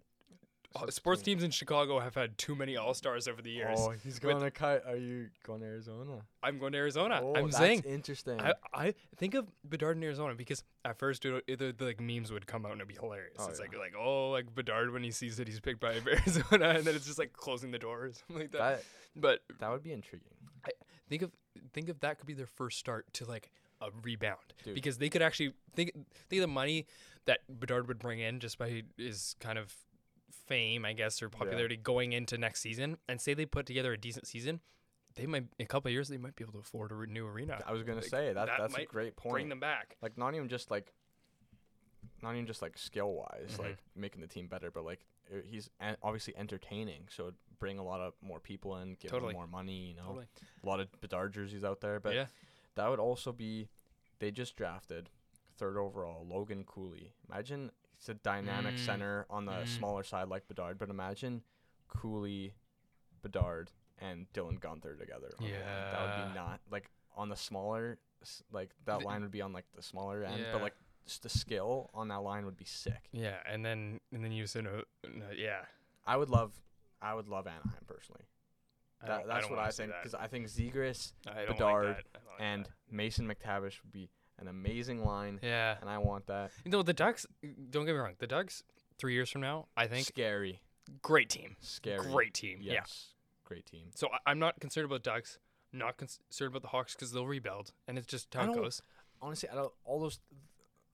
sports teams in Chicago have had too many all stars over the years. Oh, he's going to cut. Are you going to Arizona? I'm going to Arizona. Oh, I'm that's saying interesting. I, I think of Bedard in Arizona because at first it, it, like memes would come out and it'd be hilarious. Oh, it's yeah. like like oh like Bedard when he sees that he's picked by Arizona and then it's just like closing the door or something like that. that but that would be intriguing. think of think of that could be their first start to like a rebound Dude. because they could actually think think of the money that Bedard would bring in just by his kind of fame, I guess, or popularity going into next season, and say they put together a decent season. They might in a couple of years they might be able to afford a new arena. I was gonna Like, say that. that that's a great point. Bring them back. like not even just like, not even just like skill wise, Mhm. like making the team better, but like uh, he's obviously entertaining, so it'd bring a lot of more people in, give Totally. them more money. You know, Totally. a lot of Bedard jerseys out there, but yeah. that would also be. They just drafted third overall Logan Cooley. Imagine it's a dynamic Mm. center on the Mm. smaller side like Bedard, but imagine Cooley, Bedard, and Dylan Guenther together. on the that would be not like on the smaller, like that The- line would be on like the smaller end, Yeah. but like just the skill on that line would be sick. Yeah, and then and then you said no, no yeah. I would love, I would love Anaheim personally. I That, don't- that's don't what I think because I think Zegras I don't like Bedard, that. I don't like and that. Mason McTavish would be an amazing line, yeah, and I want that. you know the Ducks. Don't get me wrong, the Ducks three years from now, I think scary, great team, scary, great team. Yeah. Yes, great team. So I, I'm not concerned about Ducks. Not concerned about the Hawks because they'll rebuild, and it's just I how it don't- goes. Honestly, out of all those,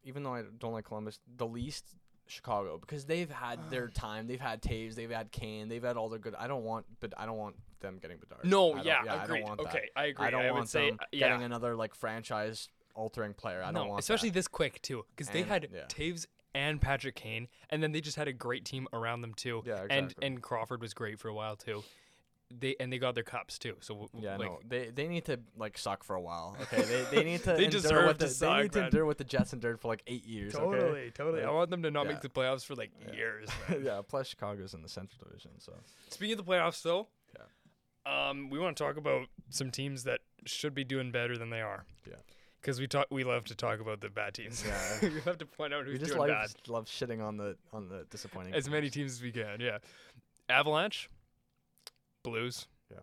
even though I don't like Columbus, the least Chicago because they've had their time. They've had Toews, they've had Kane, they've had all their good. I don't want, but I don't want them getting Bedard. No, I don't- yeah, I don't want that. okay, I agree. I don't would want say, them uh, yeah. getting another like franchise altering player. I no, don't want especially that. this quick too, because they had yeah. Toews and Patrick Kane, and then they just had a great team around them too. Yeah, And exactly. and Crawford was great for a while too. they and they got their cups too. So Yeah, like, no, they they need to like suck for a while. Okay, they, they need to They endure deserve what to the, suck, They need to endure what the Jets endured for like eight years. okay? totally, totally. I want them to not yeah. make the playoffs for like Yeah. years. yeah. Plus, Chicago's in the Central Division, so Speaking of the playoffs, though, um, we want to talk about some teams that should be doing better than they are. Yeah. Because we talk, we love to talk about the bad teams. Yeah. we love to point out we who's just doing love bad. love shitting on the on the disappointing. As many teams. teams as we can. Yeah. Avalanche, Blues. Yeah.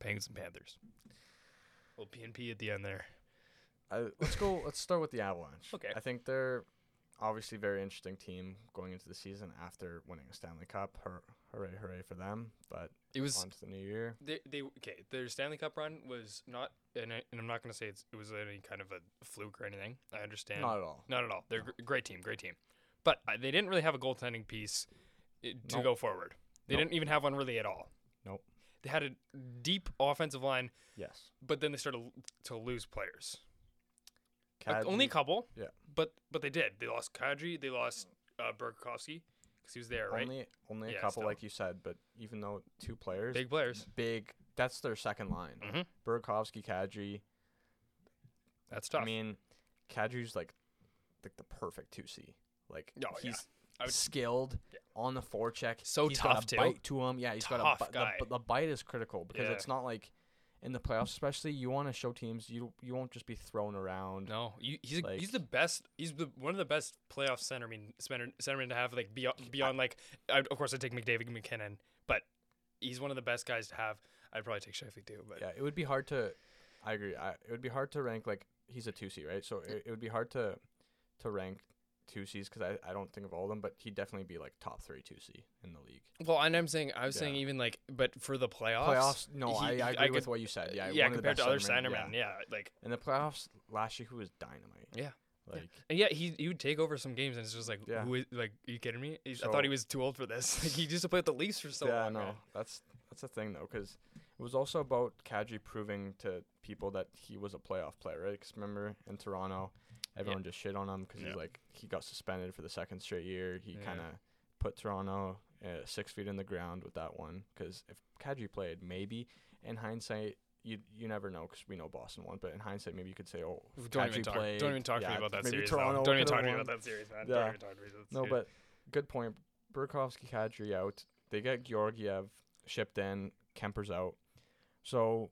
Penguins and Panthers. Little PNP at the end there. I, let's go. Let's start with the Avalanche. Okay. I think they're obviously a very interesting team going into the season after winning a Stanley Cup. Hur- hooray, hooray for them! But It was on to the new year. they, they okay. Their Stanley Cup run was not, and, I, and I'm not going to say it's, it was any kind of a fluke or anything. I understand. Not at all. Not at all. They're a great team, great team. But uh, they didn't really have a goaltending piece to Nope. go forward. They Nope. didn't even have one really at all. Nope. They had a deep offensive line, Yes. but then they started to lose players. Like, Kadri- only a couple. Yeah. But but they did. They lost Kadri. They lost uh, Burakovsky because he was there, right? Only only a Yeah, couple, still. like you said. But even though two players, Big players. big, that's their second line. Mhm. Burakovsky, Kadri. That's tough. I mean, Kadri's like like the perfect two C. Like Oh, yeah. he's I would- skilled on the forecheck. So he's tough, got a too. bite to him. Yeah, he's got a bite. guy. The, the bite is critical because Yeah. it's not like in the playoffs, especially. You want to show teams you you won't just be thrown around. no, you, he's Like- he's the best. He's the one of the best playoff center. I mean, center, centermen to have like beyond beyond like. I, of course, I take McDavid and MacKinnon, but he's one of the best guys to have. I'd probably take Scheifele too, but Yeah, it would be hard to. I agree. I, it would be hard to rank like he's a two C, right? So it, it would be hard to to rank two Cs because I, I don't think of all of them, but he'd definitely be like top three two C in the league. well, and I'm saying I was saying even like, but for the playoffs, Playoffs? No, he- I, I I agree with what you said. Yeah, yeah, one of the compared to other centermen, centermen, yeah. like In the playoffs last year, he was dynamite. Yeah. Like And yeah, he he would take over some games, and it's just like, Yeah. who is, like, are you kidding me? He's, I thought he was too old for this. Like, he used to play with the Leafs for so yeah, long. no, man. that's that's the thing though, because it was also about Kadri proving to people that he was a playoff player, right? Because remember in Toronto, everyone just shit on him because Yeah. he's like he got suspended for the second straight year. He Yeah. kind of put Toronto uh, six feet in the ground with that one. Because if Kadri played, maybe in hindsight. You, you never know because we know Boston won, but in hindsight, maybe you could say, "Oh, Don't even Kadri talk. played, Don't even talk to me about that maybe series. Toronto. Don't even talk to me about that series, man. Yeah. Don't even talk to me about that series. No, but good point. Burakovsky, Kadri out. They get Georgiev shipped in. Kuemper's out. So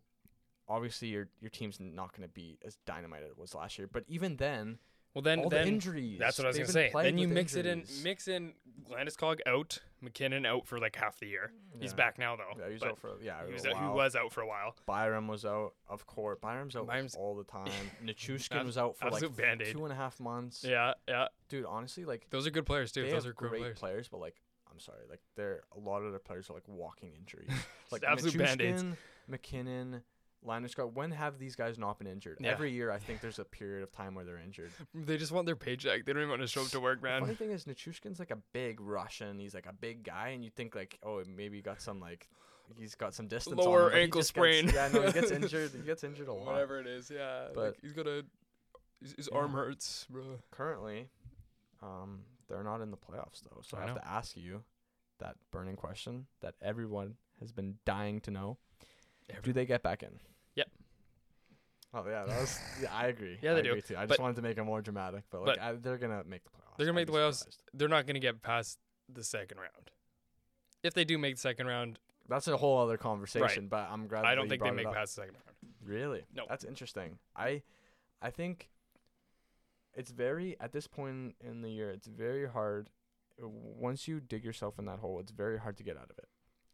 obviously your your team's not going to be as dynamite as it was last year. But even then, well, then all then the injuries. that's what I was gonna say. plagued Then you mix it in, mix in Landeskog out, MacKinnon out for like half the year. He's back now though. Yeah, he was out for yeah. he was, a out, he while. was out for a while. Byram was out, of course. Byram's out Byram's- all the time. Nichushkin was out for like Band-Aid. two and a half months. Yeah, yeah. Dude, honestly, like Those are good players too. Those are great players. players, but like I'm sorry, like they're a lot of their players are like walking injuries. like absolute Band-Aids. Nichushkin, MacKinnon, Landeskog. When have these guys not been injured? Yeah. Every year, I think there's a period of time where they're injured. They just want their paycheck. They don't even want to show up to work, man. The funny thing is, Nichushkin's like a big Russian. He's like a big guy, and you think like, oh, maybe he got some like, he's got some distance. on Lower him, ankle just gets- sprain. yeah, no, he gets injured. He gets injured a lot. Whatever it is, yeah. But- like, he's got a his, his Yeah. arm hurts, bro. Currently, um, they're not in the playoffs though. So I, I have know. to ask you that burning question that everyone has been dying to know. Do they get back in? Yep. Oh yeah, that was. Yeah, I agree. Yeah, I they do. agree Too. I just But- wanted to make it more dramatic, but like but- I, they're gonna make the playoffs. They're gonna I'd make the playoffs. surprised. They're not gonna get past the second round. If they do make the second round, That's a whole other conversation. But I'm glad. I that don't you think they brought it make up. past the second round. Really? No. That's interesting. I, I think. It's very at this point in the year. It's very hard. uh, Once you dig yourself in that hole, it's very hard to get out of it.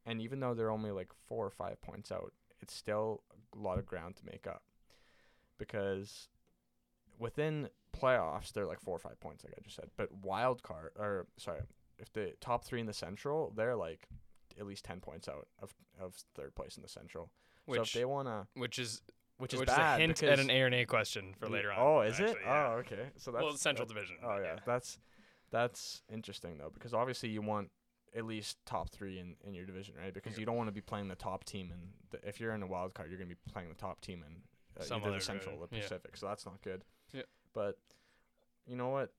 And even though they're only like four or five points out, it's still a lot of ground to make up. Because within playoffs, they're like four or five points, like I just said. But wild card, or sorry, if the top three in the Central, they're like at least ten points out of of third place in the Central. so if Which they wanna, which is which is which bad, is a hint at an A or an A question for later on. Oh, is it? yeah. Oh, okay. So that's well, Central that- Division. Oh but yeah, that's that's interesting though because obviously you want at least top three in, in your division, right? Because Yeah. you don't want to be playing the top team and the, if you're in a wild card, you're gonna be playing the top team in uh, Some either the Central or yeah. Pacific. So that's not good. Yeah. But you know what?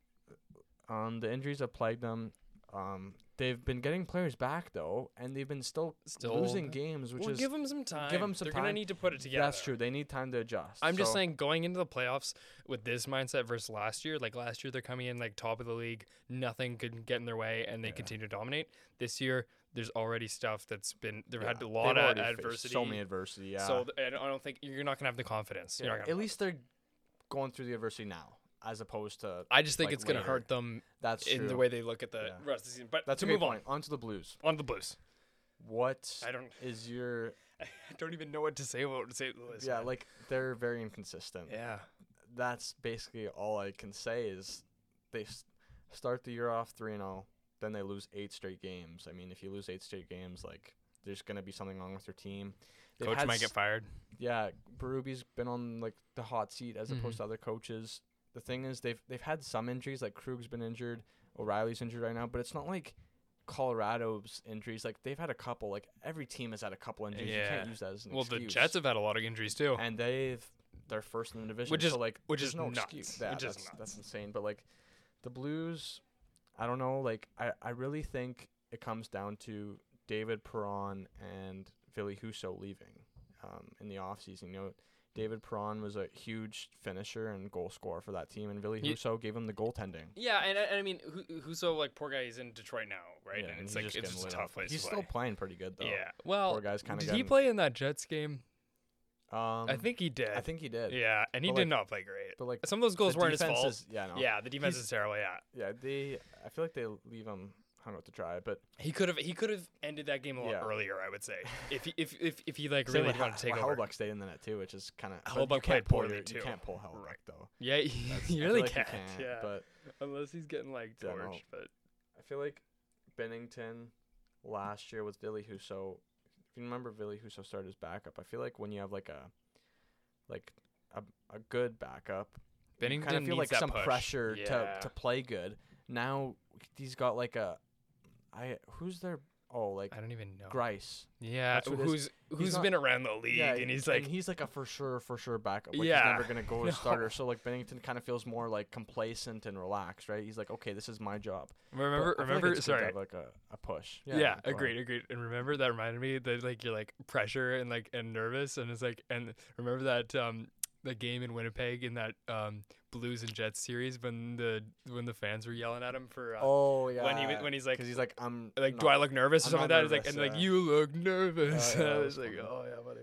Um, the injuries have plagued them. Um, they've been getting players back though, and they've been still, Still losing games, which well, is give them some time. give 'em some They're gonna time. need to put it together. that's true. They need time to adjust. I'm just So, saying, going into the playoffs with this mindset versus last year, like last year, they're coming in like top of the league, nothing could get in their way, and they continue to dominate. This year, there's already stuff that's been they've had yeah, a they've lot of already faced adversity. So many adversity. Yeah. So th- I don't think you're not gonna have the confidence. You're not gonna at least they're going through the adversity now, as opposed to I just think like, it's gonna hurt them that's in the way they look at the Yeah. rest of the season. But That's to a move point. On to the Blues. on, on the Blues. What I don't is your I don't even know what to say about St. Louis. yeah? man. Like they're very inconsistent. yeah. That's basically all I can say is they s- start the year off three and zero, then they lose eight straight games. I mean, if you lose eight straight games, like there's gonna be something wrong with your team. They've Coach might s- get fired. yeah, Berube's been on like the hot seat as opposed Mhm. to other coaches. The thing is, they've they've had some injuries. Like Krug's been injured, O'Reilly's injured right now, but it's not like Colorado's injuries. Like they've had a couple. Like every team has had a couple injuries. You can't Yeah. use that as an Well, excuse. the Jets have had a lot of injuries too. and they've they're first in the division, Which is- so like which is no nuts, excuse. Yeah, which is that's, nuts. that's insane. But like the Blues, I don't know. Like I I really think it comes down to David Perron and Ville Husso leaving um, in the offseason. You know, David Perron was a huge finisher and goal scorer for that team, and Ville Husso gave him the goaltending. Yeah, and, and I mean, who, who's so like poor guy? He's in Detroit now, right? Yeah, and it's like just it's just a tough place He's to still play. playing pretty good though. Yeah. Well, Poor guy's kind of. did he play in that Jets game? Um, I think he did. I think he did. Yeah, and he But, did like- not play great. But like Some of those goals weren't his fault. is- yeah, no. Yeah, the defense He's- is terrible. Yeah, Yeah, they. I feel like they leave him hung out to dry, but he could have he could have ended that game a lot Yeah. earlier. I would say if he if if, if he like really with wanted to take well, over. Hellebuyck stayed in the net too, which is kind of. Hellebuyck you played can't pull poorly, your- too. You can't pull Hellebuyck Right. though. Yeah, you, That's- you I feel really like can't. can't, yeah, But unless he's getting like Dunno. torched. But I feel like Binnington last year with Ville Husso. If you remember, Ville Husso started as backup. I feel like when you have like a, like a a good backup, you Binnington kind of feel like some push. pressure yeah. to to play good. Now he's got like a, I who's their oh like I don't even know. Greiss. Yeah, That's what it is. who's who's not- been around the league, and he's like, he's like a for sure for sure backup. Like Yeah. he's never gonna go as No. starter. So like Binnington kind of feels more like complacent and relaxed, right? He's like, okay, this is my job. Remember, like remember, to sorry, like a, a push. Yeah, ahead. agreed, agreed. And remember that reminded me that like you're like pressure and like and nervous and it's like and remember that um the game in Winnipeg in that um Blues and Jets series when the when the fans were yelling at him for uh, Oh yeah. when he when he's like because he's like I'm like not- do I look nervous or I'm something like that? He's like and like you look nervous. Oh, yeah, and I was like oh yeah, buddy.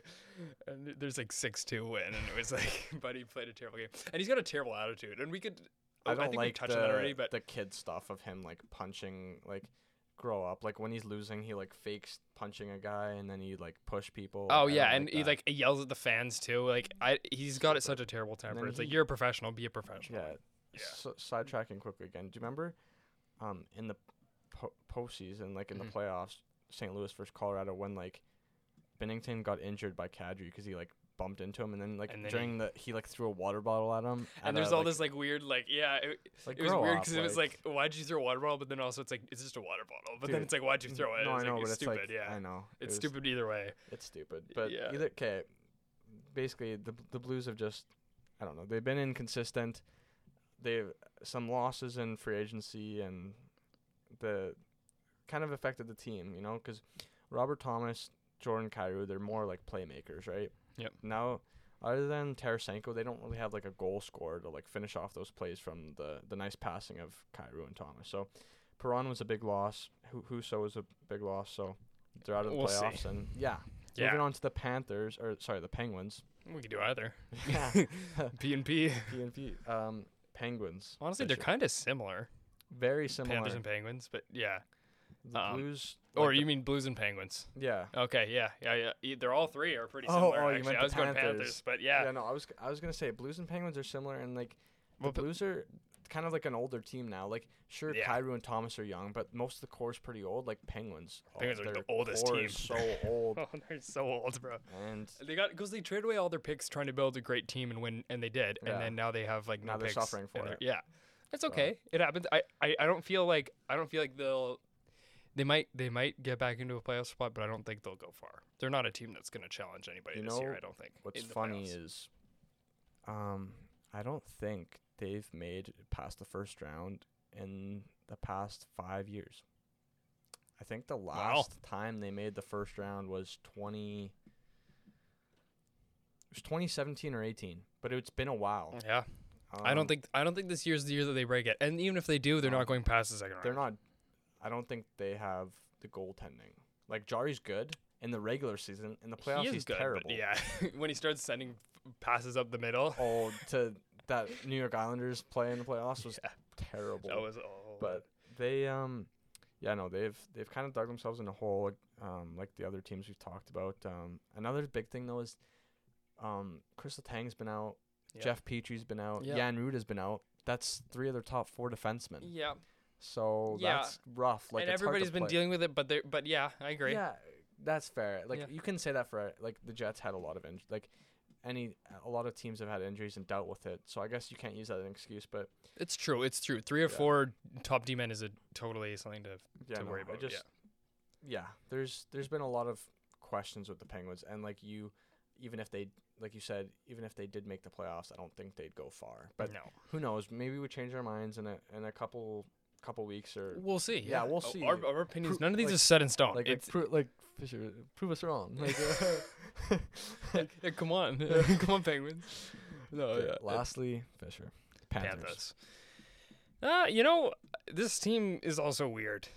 And there's like six two win and it was like buddy played a terrible game and he's got a terrible attitude and we could I don't think we like touched the, on that already but the kid stuff of him like punching like grow up like when he's losing he like fakes punching a guy and then he like push people. Oh yeah, and he that. like yells at the fans too. Like I, he's got it such a terrible temper. It's like you're a professional, be a professional. Yeah. Yeah. So, sidetracking quickly again. Do you remember, um, in the po- postseason, like in Mhm. the playoffs, St. Louis versus Colorado, when like Binnington got injured by Kadri because he like bumped into him, and then like And then during the he like threw a water bottle at him. at And there's a, all like- this like weird like yeah, it, like, it was weird because it was like why'd you throw a water bottle? But then also it's like it's just a water bottle. But then it's like why'd you throw it? No, it's I know, like, but it's stupid. like yeah, I know it it's was- stupid either way. It's stupid, but Yeah. either okay. Basically, the the Blues have just I don't know. They've been inconsistent. They've some losses in free agency and the kind of affected the team, you know, because Robert Thomas, Jordan Kyrou, they're more like playmakers, right? Yep. Now, other than Tarasenko, they don't really have like a goal scorer to like finish off those plays from the the nice passing of Kyrou and Thomas. So, Perron was a big loss. Hu- Husso was a big loss. So, they're out of the We'll see. playoffs, and yeah. Yeah, Moving on to the Panthers, or sorry, the Penguins. we could do either. Yeah. P and P. PNP. Um, Penguins. Honestly, they're kind of similar. very similar. Panthers and Penguins, but yeah. The um, Blues. Or you the- mean Blues and Penguins? Yeah. Okay, yeah, yeah, yeah. They're all three are pretty Oh, similar. oh, you actually, meant I was going Panthers. Panthers, but yeah. yeah. No, I was I was gonna say Blues and Penguins are similar, and like the Well, Blues are kind of like an older team now. Like sure, Yeah. Kyrou and Thomas are young, but most of the core is pretty old. Like Penguins. oh, Penguins are the oldest team. so old, Oh, they're so old, bro. and They got because they traded away all their picks trying to build a great team and win, and they did. Yeah. And then now they have like no Now they're picks, suffering for it. Yeah, it's So- okay. It happens. I, I, I don't feel like I don't feel like they'll. They might they might get back into a playoff spot, but I don't think they'll go far. They're not a team that's going to challenge anybody You this year. I don't think. What's funny playoffs. is, um, I don't think they've made past the first round in the past five years. I think the last time they made the first round was 20 it was 2017 or 18, but it's been a while. Yeah. I Um, don't think I don't think this year's the year that they break it. And even if they do, they're No. not going past the second round. they're not I don't think they have the goaltending. Like Jarry's good in the regular season, in the playoffs he he's good, terrible. Yeah, when he starts sending passes up the middle, Oh, to that New York Islanders play in the playoffs was yeah, terrible. that was oh, but they um yeah no they've they've kind of dug themselves in a hole like, um like the other teams we've talked about um another big thing though is um Kris Letang's been out Yeah. Jeff Petry's been out Yeah. Jan Rutta's been out that's three of their top four defensemen yeah, so Yeah. that's rough like and it's hard to everybody's been play. dealing with it. But they but yeah, I agree. yeah that's fair like Yeah. you can say that for like the Jets had a lot of injuries. like any a lot of teams have had injuries and dealt with it so I guess you can't use that as an excuse but It's true. It's true. Three or Yeah. four top D men is a totally something to yeah to no, worry I about. just yeah. yeah, there's there's been a lot of questions with the Penguins, and like you, even if they like you said, even if they did make the playoffs, I don't think they'd go far. But no, who knows? Maybe we change our minds in a in a couple couple weeks or we'll see. Yeah, we'll see. Our, our opinions. Pro- none of these like- are set in stone. like it's like, pro- like Fischer, prove us wrong. Like, uh, yeah, come on, come on, Penguins. No, okay, yeah. Lastly, Fischer, Panthers. Panthers. Uh, you know, this team is also weird.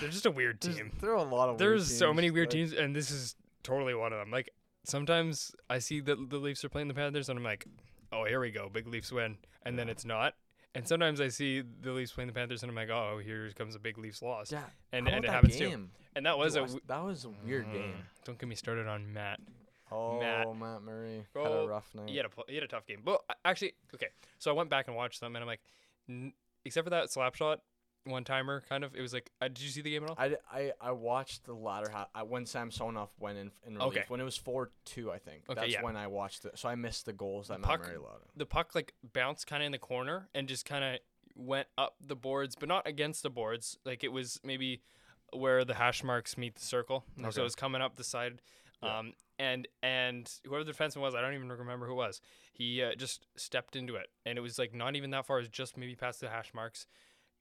They're just a weird There's, team. there are a lot of There's weird so many weird like- teams, and this is totally one of them. Like sometimes I see that the Leafs are playing the Panthers, and I'm like, oh, here we go, big Leafs win, and then it's not. And sometimes I see the Leafs playing the Panthers, and I'm like, oh, here comes a big Leafs loss, Yeah, and and it happens too. And that was Dude, a that was a weird game. Mm, Don't get me started on Matt. Oh, Matt. Matt, Murray had a rough night. He had a he had a tough game. But uh, actually, okay. So I went back and watched them, and I'm like, n- except for that slap shot, one timer, kind of. It was like, uh, did you see the game at all? I I watched the latter half I, when Samsonov went in in relief Okay. when it was four two I think Okay, that's yeah. when I watched it so I missed the goals that Puck- allowed. the puck like bounced kind of in the corner and just kind of went up the boards, but not against the boards. Like it was maybe where the hash marks meet the circle. So Okay. it was coming up the side. Yeah. Um, and and whoever the defenseman was, I don't even remember who it was. He uh, just stepped into it, and it was like not even that far. It was just maybe past the hash marks.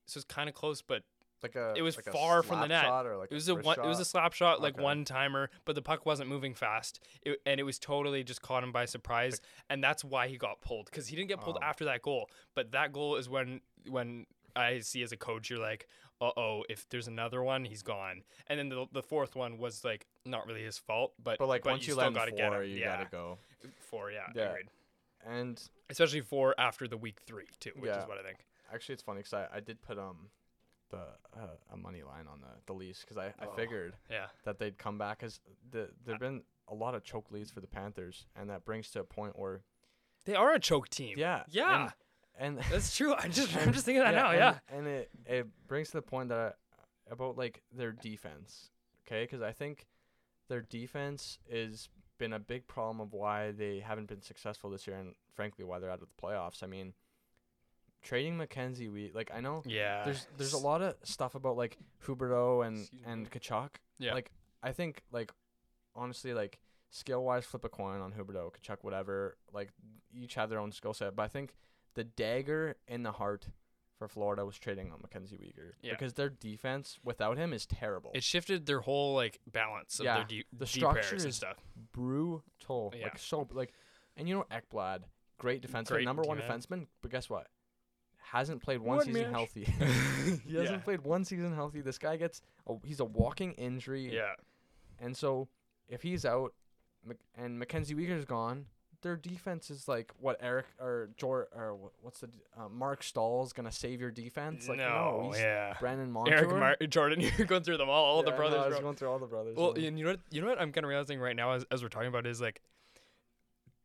So it's kind of close, but Like a It was like far from the net. shot like it was a one, it was a slap shot, like Okay. one timer, but the puck wasn't moving fast, it, and it was totally just caught him by surprise, and that's why he got pulled because he didn't get pulled Oh. after that goal. But that goal is when when I see as a coach, you're like, uh oh, if there's another one, he's gone. And then the the fourth one was like not really his fault, but but like once you you, let gotta him get four him. you yeah, gotta go four, yeah, Yeah. agreed. and Especially four after the week three too, which Yeah. is what I think. Actually it's funny because I, I did put um the uh, a money line on the the Leafs because I, I Oh. figured Yeah, that they'd come back as the there've been a lot of choke leads for the Panthers and that brings to a point where they are a choke team. yeah yeah, and, and that's true. I just I'm just thinking that now. and, Yeah, and it it brings to the point that I, about like their defense, okay? Because I think their defense is been a big problem of why they haven't been successful this year, and frankly why they're out of the playoffs. I mean, trading Mackenzie, we like I know yeah. there's there's a lot of stuff about like Huberdeau and Excuse and me. Tkachuk. Yeah. Like I think like honestly like skill wise flip a coin on Huberdeau, Tkachuk, whatever. Like each have their own skill set, but I think the dagger in the heart for Florida was trading on Mackenzie Weegar Yeah. because their defense without him is terrible. it shifted their whole like balance of Yeah, their deep the deep structure pairs and is stuff. brutal. Yeah. Like so like and you know Ekblad, great defenseman, Great number one D-man. defenseman, but guess what? Hasn't played one, One season match. healthy. he hasn't played one season healthy. This guy gets a, he's a walking injury. Yeah, And so if he's out and Mackenzie Weegar's gone, their defense is like what Eric or Jor or what's the uh, Marc Staal's gonna save your defense? Like no, no, yeah. Brandon Montour. Eric Mar- Jordan, you're going through them all, all the Yeah, know, brothers. I was bro. going through all the brothers. Well, and you know what? You know what I'm kind of realizing right now as, as we're talking about is like,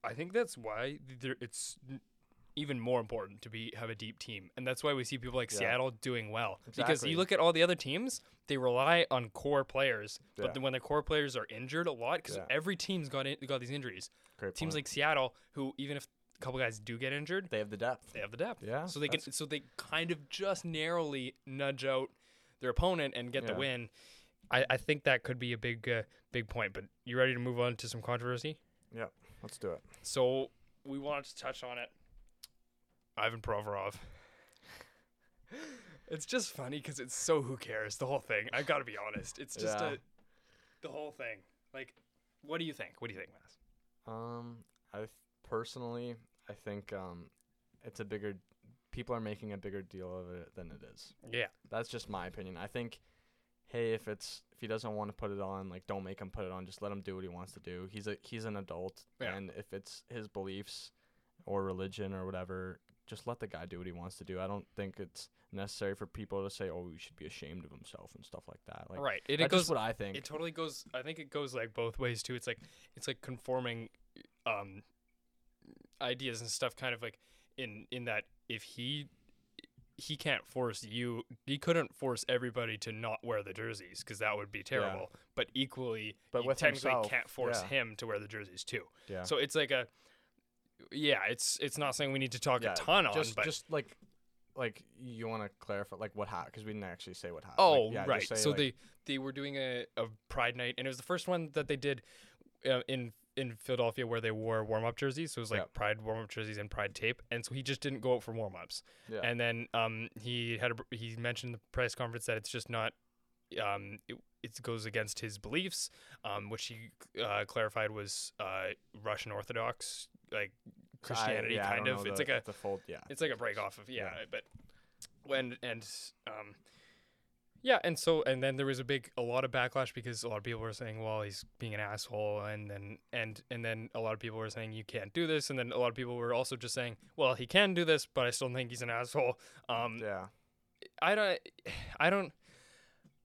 I think that's why there, it's even more important to be have a deep team, and that's why we see people like Yeah. Seattle doing well. Because you look at all the other teams, they rely on core players, Yeah. but then when their core players are injured a lot, because Yeah. every team's got in, got these injuries. Great Teams point. like Seattle, who even if a couple guys do get injured, they have the depth. they have the depth. Yeah, So they can so they kind of just narrowly nudge out their opponent and get the win. I, I think that could be a big uh, big point. But you ready to move on to some controversy? Yeah, let's do it. So we wanted to touch on it. Ivan Provorov. It's just funny because it's so who cares the whole thing. I've gotta be honest. It's just Yeah. a the whole thing. Like, what do you think? What do you think, Mass? Um, I th- personally, I think um, it's a bigger. People are making a bigger deal of it than it is. Yeah, That's just my opinion. I think, hey, if it's if he doesn't want to put it on, like don't make him put it on. Just let him do what he wants to do. He's a he's an adult, Yeah. and if it's his beliefs or religion or whatever, just let the guy do what he wants to do. I don't think it's necessary for people to say, oh, he should be ashamed of himself and stuff like that. Like right. It, it goes. what I think. It totally goes. I think it goes like both ways too. It's like it's like conforming, um, ideas and stuff. Kind of like in in that if he he can't force you, he couldn't force everybody to not wear the jerseys because that would be terrible. But equally, But you technically himself, can't force yeah. him to wear the jerseys too. yeah. So it's like a yeah. It's it's not something we need to talk yeah, a ton on, just but just like like you want to clarify like what happened because we didn't actually say what happened. Oh, like, yeah, right. say, So like, they they were doing a, a Pride night, and it was the first one that they did uh, in in Philadelphia where they wore warm up jerseys. So it was like Yep. Pride warm up jerseys and Pride tape, and so he just didn't go out for warm ups. yeah. And then um he had a, he mentioned in the press conference that it's just not um it, it goes against his beliefs, um which he uh, clarified was uh Russian Orthodox like I- Christianity yeah, kind of. it's the- like a the fold. Yeah, it's like a break off of yeah, Yeah. but when and um yeah and so and then there was a big a lot of backlash because a lot of people were saying well he's being an asshole and then and and then a lot of people were saying you can't do this and then a lot of people were also just saying well he can do this but i still think he's an asshole um yeah, i don't i don't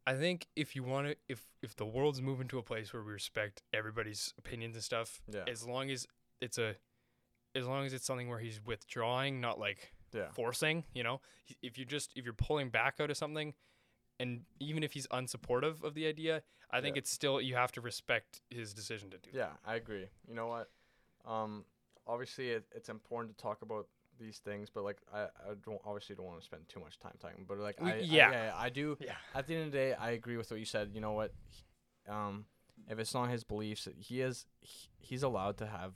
i think if you want to if if the world's moving to a place where we respect everybody's opinions and stuff yeah, as long as it's a as long as it's something where he's withdrawing not like yeah, forcing you know if you just if you're pulling back out of something and even if he's unsupportive of the idea i think Yeah. it's still you have to respect his decision to do that yeah. I agree. You know what? Um, obviously it, it's important to talk about these things, but like I, I don't obviously don't want to spend too much time talking. But like I, I- yeah. yeah, I do. yeah At the end of the day, I agree with what you said. You know what? He- Um, if it's not his beliefs, he is he, he's allowed to have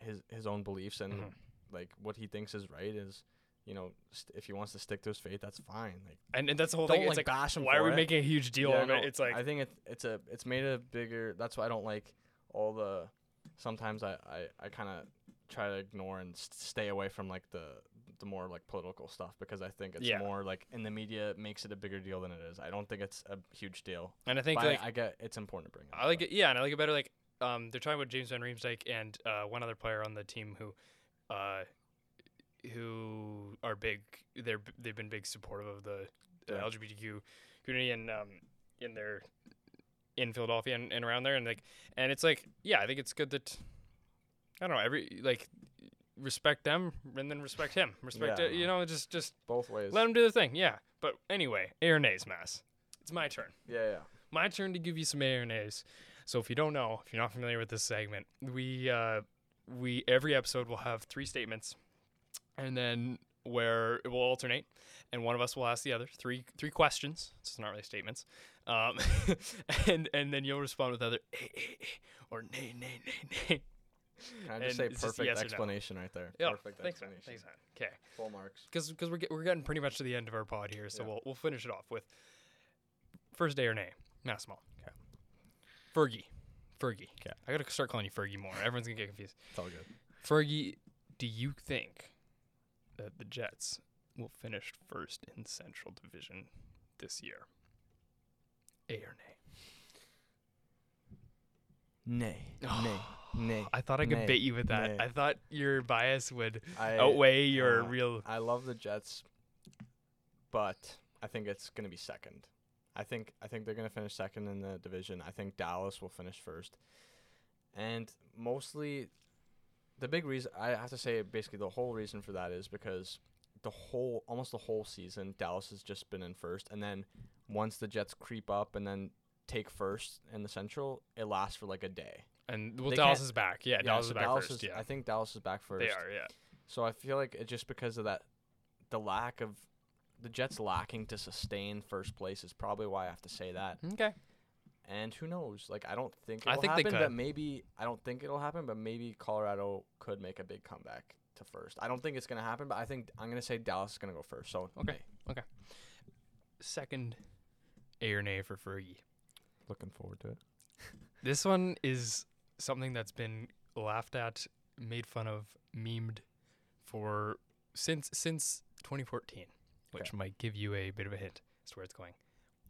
his his own beliefs and Mhm. like what he thinks is right is. You know, st- if he wants to stick to his faith, that's fine. Like, and, and that's the whole thing like, it's like bash him why are we it. making a huge deal Yeah, of it it's like I think it, it's a it's made a bigger. That's why I don't like all the. Sometimes I I, I kind of try to ignore and s stay away from like the the more like political stuff because I think it's Yeah. more like in the media makes it a bigger deal than it is. I don't think it's a huge deal. and i think But I- like I, get it's important to bring. Up, I like it. Yeah, and I like it better. Like, um, they're talking about James Van Riemsdyk and uh, one other player on the team who, uh, who are big. They're they've been big supportive of the, Yeah. LGBTQ community and um in their in Philadelphia and, and around there and like and it's like yeah I think it's good that I don't know every like respect them and then respect him respect Yeah. it you know just just both ways. let them do the thing yeah but anyway A or nays mass it's my turn yeah, yeah. my turn to give you some A or nays. So if you don't know, if you're not familiar with this segment, we uh, we every episode will have three statements, and then where it will alternate, and one of us will ask the other three three questions. So it's not really statements, um, and and then you'll respond with either A, A, A, or nay nay nay nay. Can I just say perfect yes or no. explanation right there? Yeah, perfect thanks man. explanation. Thanks man. Okay, Full marks. because we're get, we're getting pretty much to the end of our pod here, so Yeah. we'll we'll finish it off with first day or nay. Massimo. Okay. Fergie. Fergie. Okay. I gotta start calling you Fergie more. Everyone's gonna get confused. It's all good. Fergie, do you think that the Jets will finish first in Central Division this year? A or nay? Nay, nay, nay. I thought I could Nay. bait you with that. Nay. I thought your bias would I outweigh your uh, real. I love the Jets, but I think it's gonna be second. I think I think they're gonna finish second in the division. I think Dallas will finish first, and mostly, the big reason I have to say basically the whole reason for that is because the whole almost the whole season Dallas has just been in first, and then once the Jets creep up and then take first in the Central, it lasts for like a day. And well, they Dallas is back. Yeah, Dallas so is back Dallas first. is- yeah, I think Dallas is back first. they are. Yeah. So I feel like it's just because of that, the lack of the Jets lacking to sustain first place is probably why I have to say that. Okay. And who knows? Like I don't think I it'll think they happen, could. but maybe I don't think it'll happen, but maybe Colorado could make a big comeback to first. I don't think it's gonna happen, but I think I'm gonna say Dallas is gonna go first. So Okay. second A or nay for Fergie. Looking forward to it. This one is something that's been laughed at, made fun of, memed for since since 2014, which Okay. might give you a bit of a hint as to where it's going.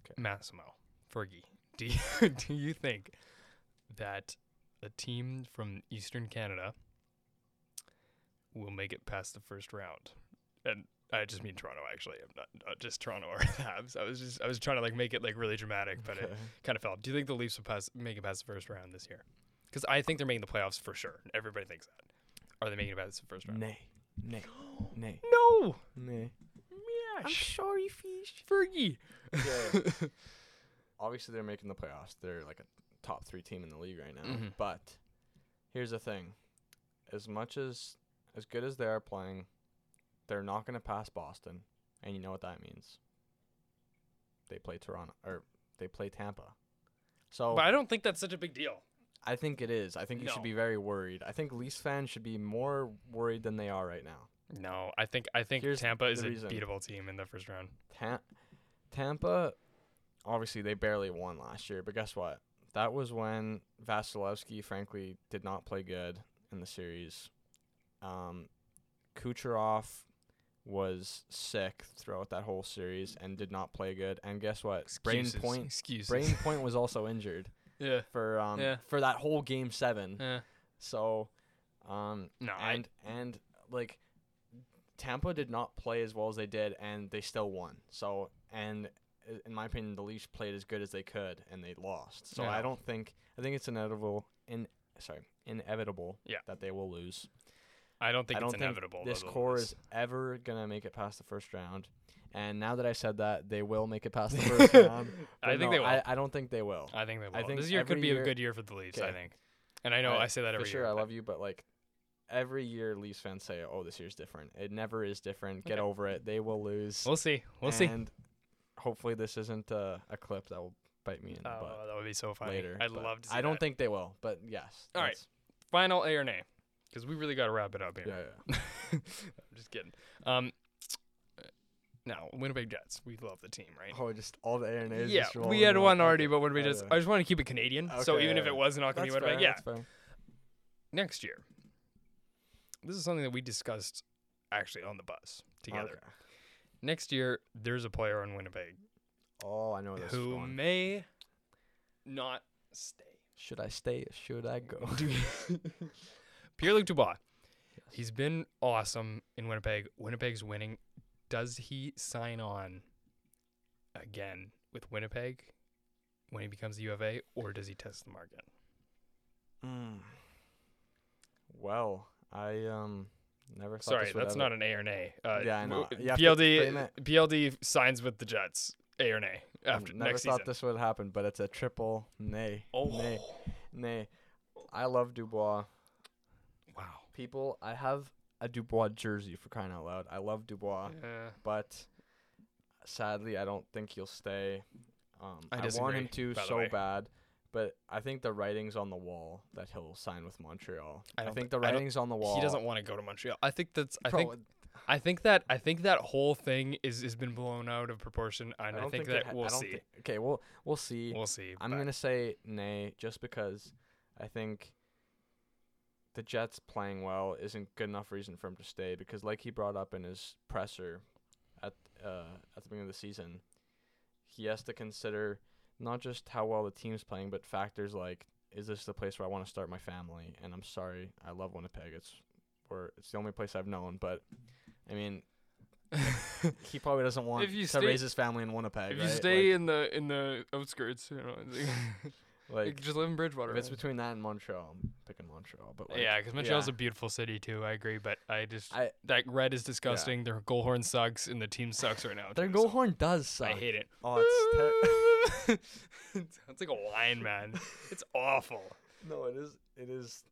Okay. Massimo, Fergie, do you do you think that a team from Eastern Canada will make it past the first round? And I just mean Toronto, actually. I'm not, not just Toronto or the Habs. I was just I was trying to like make it like really dramatic, but it kind of fell. Do you think the Leafs will pass, make it past the first round this year? Because I think they're making the playoffs for sure. Everybody thinks that. Are they making it past the first round? Nay. Nay. Nay. No. Nay. Yeah. sorry, fish. Fergie. Yeah. Obviously, they're making the playoffs. They're like a top three team in the league right now. Mhm. But here's the thing: as much as as good as they are playing, they're not going to pass Boston, and you know what that means. They play Toronto or they play Tampa. So but I don't think that's such a big deal. I think it is. I think you No. should be very worried. I think Leafs fans should be more worried than they are right now. No, I think I think Here's Tampa is a reason. beatable team in the first round. Ta- Tampa, obviously they barely won last year, but guess what? That was when Vasilevskiy, frankly, did not play good in the series. Um, Kucherov was sick throughout that whole series and did not play good. And guess what? Brayden Excuses. Point. Excuses. Brayden Point was also injured yeah. for um Yeah. for that whole game seven. Yeah. So, um, No, I and and like Tampa did not play as well as they did, and they still won. So, and uh, in my opinion, the Leafs played as good as they could, and they lost. So Yeah. I don't think I think it's inevitable in sorry inevitable Yeah. that they will lose. I don't think I don't it's think inevitable. this core lose. is ever gonna make it past the first round. And now that I said that, they will make it past the first round. I think no, they will. I, I don't think they will. I think they will. I think this year could be a good year for the Leafs. I think, and I know I- I, say that every For sure, year. I love you, but like every year, Leafs fans say, "Oh, this year's different." It never is different. Get over it. They will lose. We'll see. We'll see. and hopefully, this isn't uh, a clip that will bite me in the Oh, butt that would be so funny. later. I'd love to. See I don't that. think they will, but yes. All right. final A or nay, because we really got to wrap it up here. Yeah, yeah. I'm just kidding. Um, now Winnipeg Jets. We love the team, right? Oh, just all the A and A's. yeah, we had one already, but just, yeah. I just want to keep it Canadian. so even yeah, if it was not going to be Winnipeg, fair, yeah. Next year, this is something that we discussed actually on the bus together. Okay. Next year, there's a player on Winnipeg Oh, I know this who going. may not stay. Should I stay? or Should I go? Pierre Luc Dubois. He's been awesome in Winnipeg. Winnipeg's winning. Does he sign on again with Winnipeg when he becomes the UFA, or does he test the market? Mm. Well, I um never thought Sorry, this would that's not an A or nay. Uh, Yeah, I know. w- You have to PLD. PLD signs with the Jets. A or nay I after never next thought season. this would happen, but it's a triple nay. oh, Nay. Nay. I love Dubois. wow. People, I have a Dubois jersey for crying out loud. I love Dubois, Yeah. but sadly, I don't think he'll stay. Um, I I, want him to so bad, but I think the writing's on the wall that he'll sign with Montreal. I I, think thi- the writing's on the wall. He doesn't want to go to Montreal. I think that's. I think. I think that. I think that whole thing is has been blown out of proportion, and I, don't think, it that ha- we'll see. thi- okay, we'll we'll see. we'll see. I'm but- gonna say nay, just because I think the Jets playing well isn't good enough reason for him to stay. Because, like he brought up in his presser at uh, at the beginning of the season, he has to consider not just how well the team's playing, but factors like is this the place where I want to start my family? And I'm sorry, I love Winnipeg. It's where it's the only place I've known, but I mean. He probably doesn't want to stay- raise his family in Winnipeg. if you right? stay Like- in the in the outskirts, you know, like, like, you could just live in Bridgwater. If it's between that and Montreal, I'm picking Montreal. But like, yeah, because Montreal's yeah. a beautiful city too. I agree, but I just I that red is disgusting. Their goal horn sucks, and the team sucks right now. their too, goal so horn does suck. I hate it. Oh, it's ter- it sounds like a whine, man. It's awful. no, it is. It is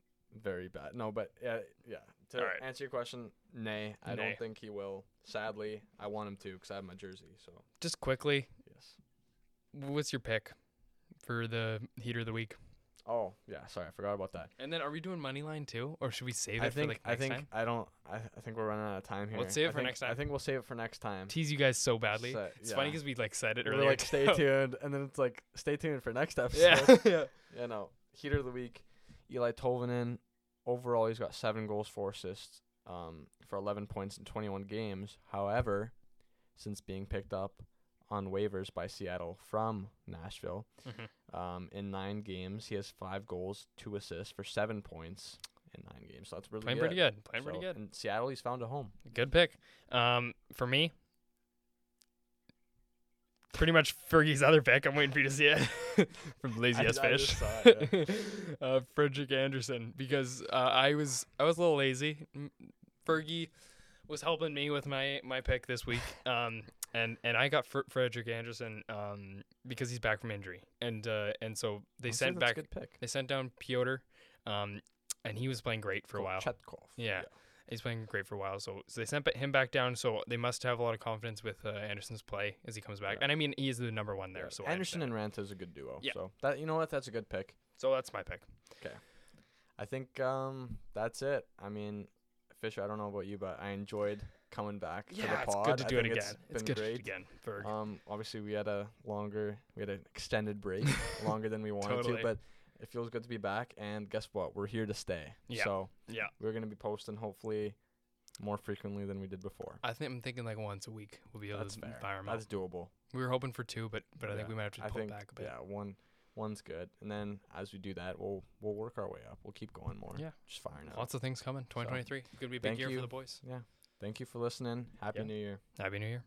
very bad. No, but yeah, yeah. To Alright. answer your question, nay, I Nay. don't think he will. Sadly, I want him to because I have my jersey. So Just quickly, yes. what's your pick for the heater of the week? Oh yeah, sorry, I forgot about that. And then are we doing money line too, or should we save it I think for like I next think time? I don't I, I think we're running out of time here. Let's save it I for think- next I think we'll save it for next time. Tease you guys so badly. So, It's funny because we like said it We're earlier. like stay tuned, and then it's like stay tuned for next episode. yeah, yeah. Yeah, no. Heater of the week, Eeli Tolvanen. Overall, he's got seven goals, four assists, um, for 11 points in 21 games. However, since being picked up on waivers by Seattle from Nashville, Mhm. um, in nine games, he has five goals, two assists for seven points in nine games. So that's really Playing good. pretty good. Playing pretty good. In Seattle, he's found a home. Good pick. Um, for me, pretty much Fergie's other pick. I'm waiting for you to see it from Lazy I- Ass I Fish. saw uh, Frederik Andersen, because uh, I was I was a little lazy. Fergie was helping me with my my pick this week. Um, and and I got Fr- Frederik Andersen um because he's back from injury, and uh and so they Honestly, sent back good pick. they sent down Piotr, um, and he was playing great for a while. Chetkov. Yeah. He's playing great for a while, so so they sent him back down. So they must have a lot of confidence with uh, Andersen's play as he comes back. Yeah. And I mean, he is the number one there. Yeah. So Andersen and Raanta is a good duo. Yeah. So that you know what, that's a good pick. so that's my pick. Okay. I think um that's it. I mean, Fischer, I don't know about you, but I enjoyed coming back to Yeah, the it's good to I do it again. It's, It's, good great. again. Ferg. Um, obviously we had a longer, we had an extended break, longer than we wanted Totally. to, but it feels good to be back. And guess what? We're here to stay. Yeah. So yeah, we're gonna be posting hopefully more frequently than we did before. I think I'm thinking like once a week we'll be able That's to fair. fire 'em That's doable. We were hoping for two, but but I think we might have to I pull think back a bit. yeah, one one's good, and then as we do that, we'll we'll work our way up. We'll keep going more. Yeah. just firing up. Lots of things coming. 2023 could be a big year you. for the boys. Thank you for listening. Happy Yeah. New Year. Happy New Year.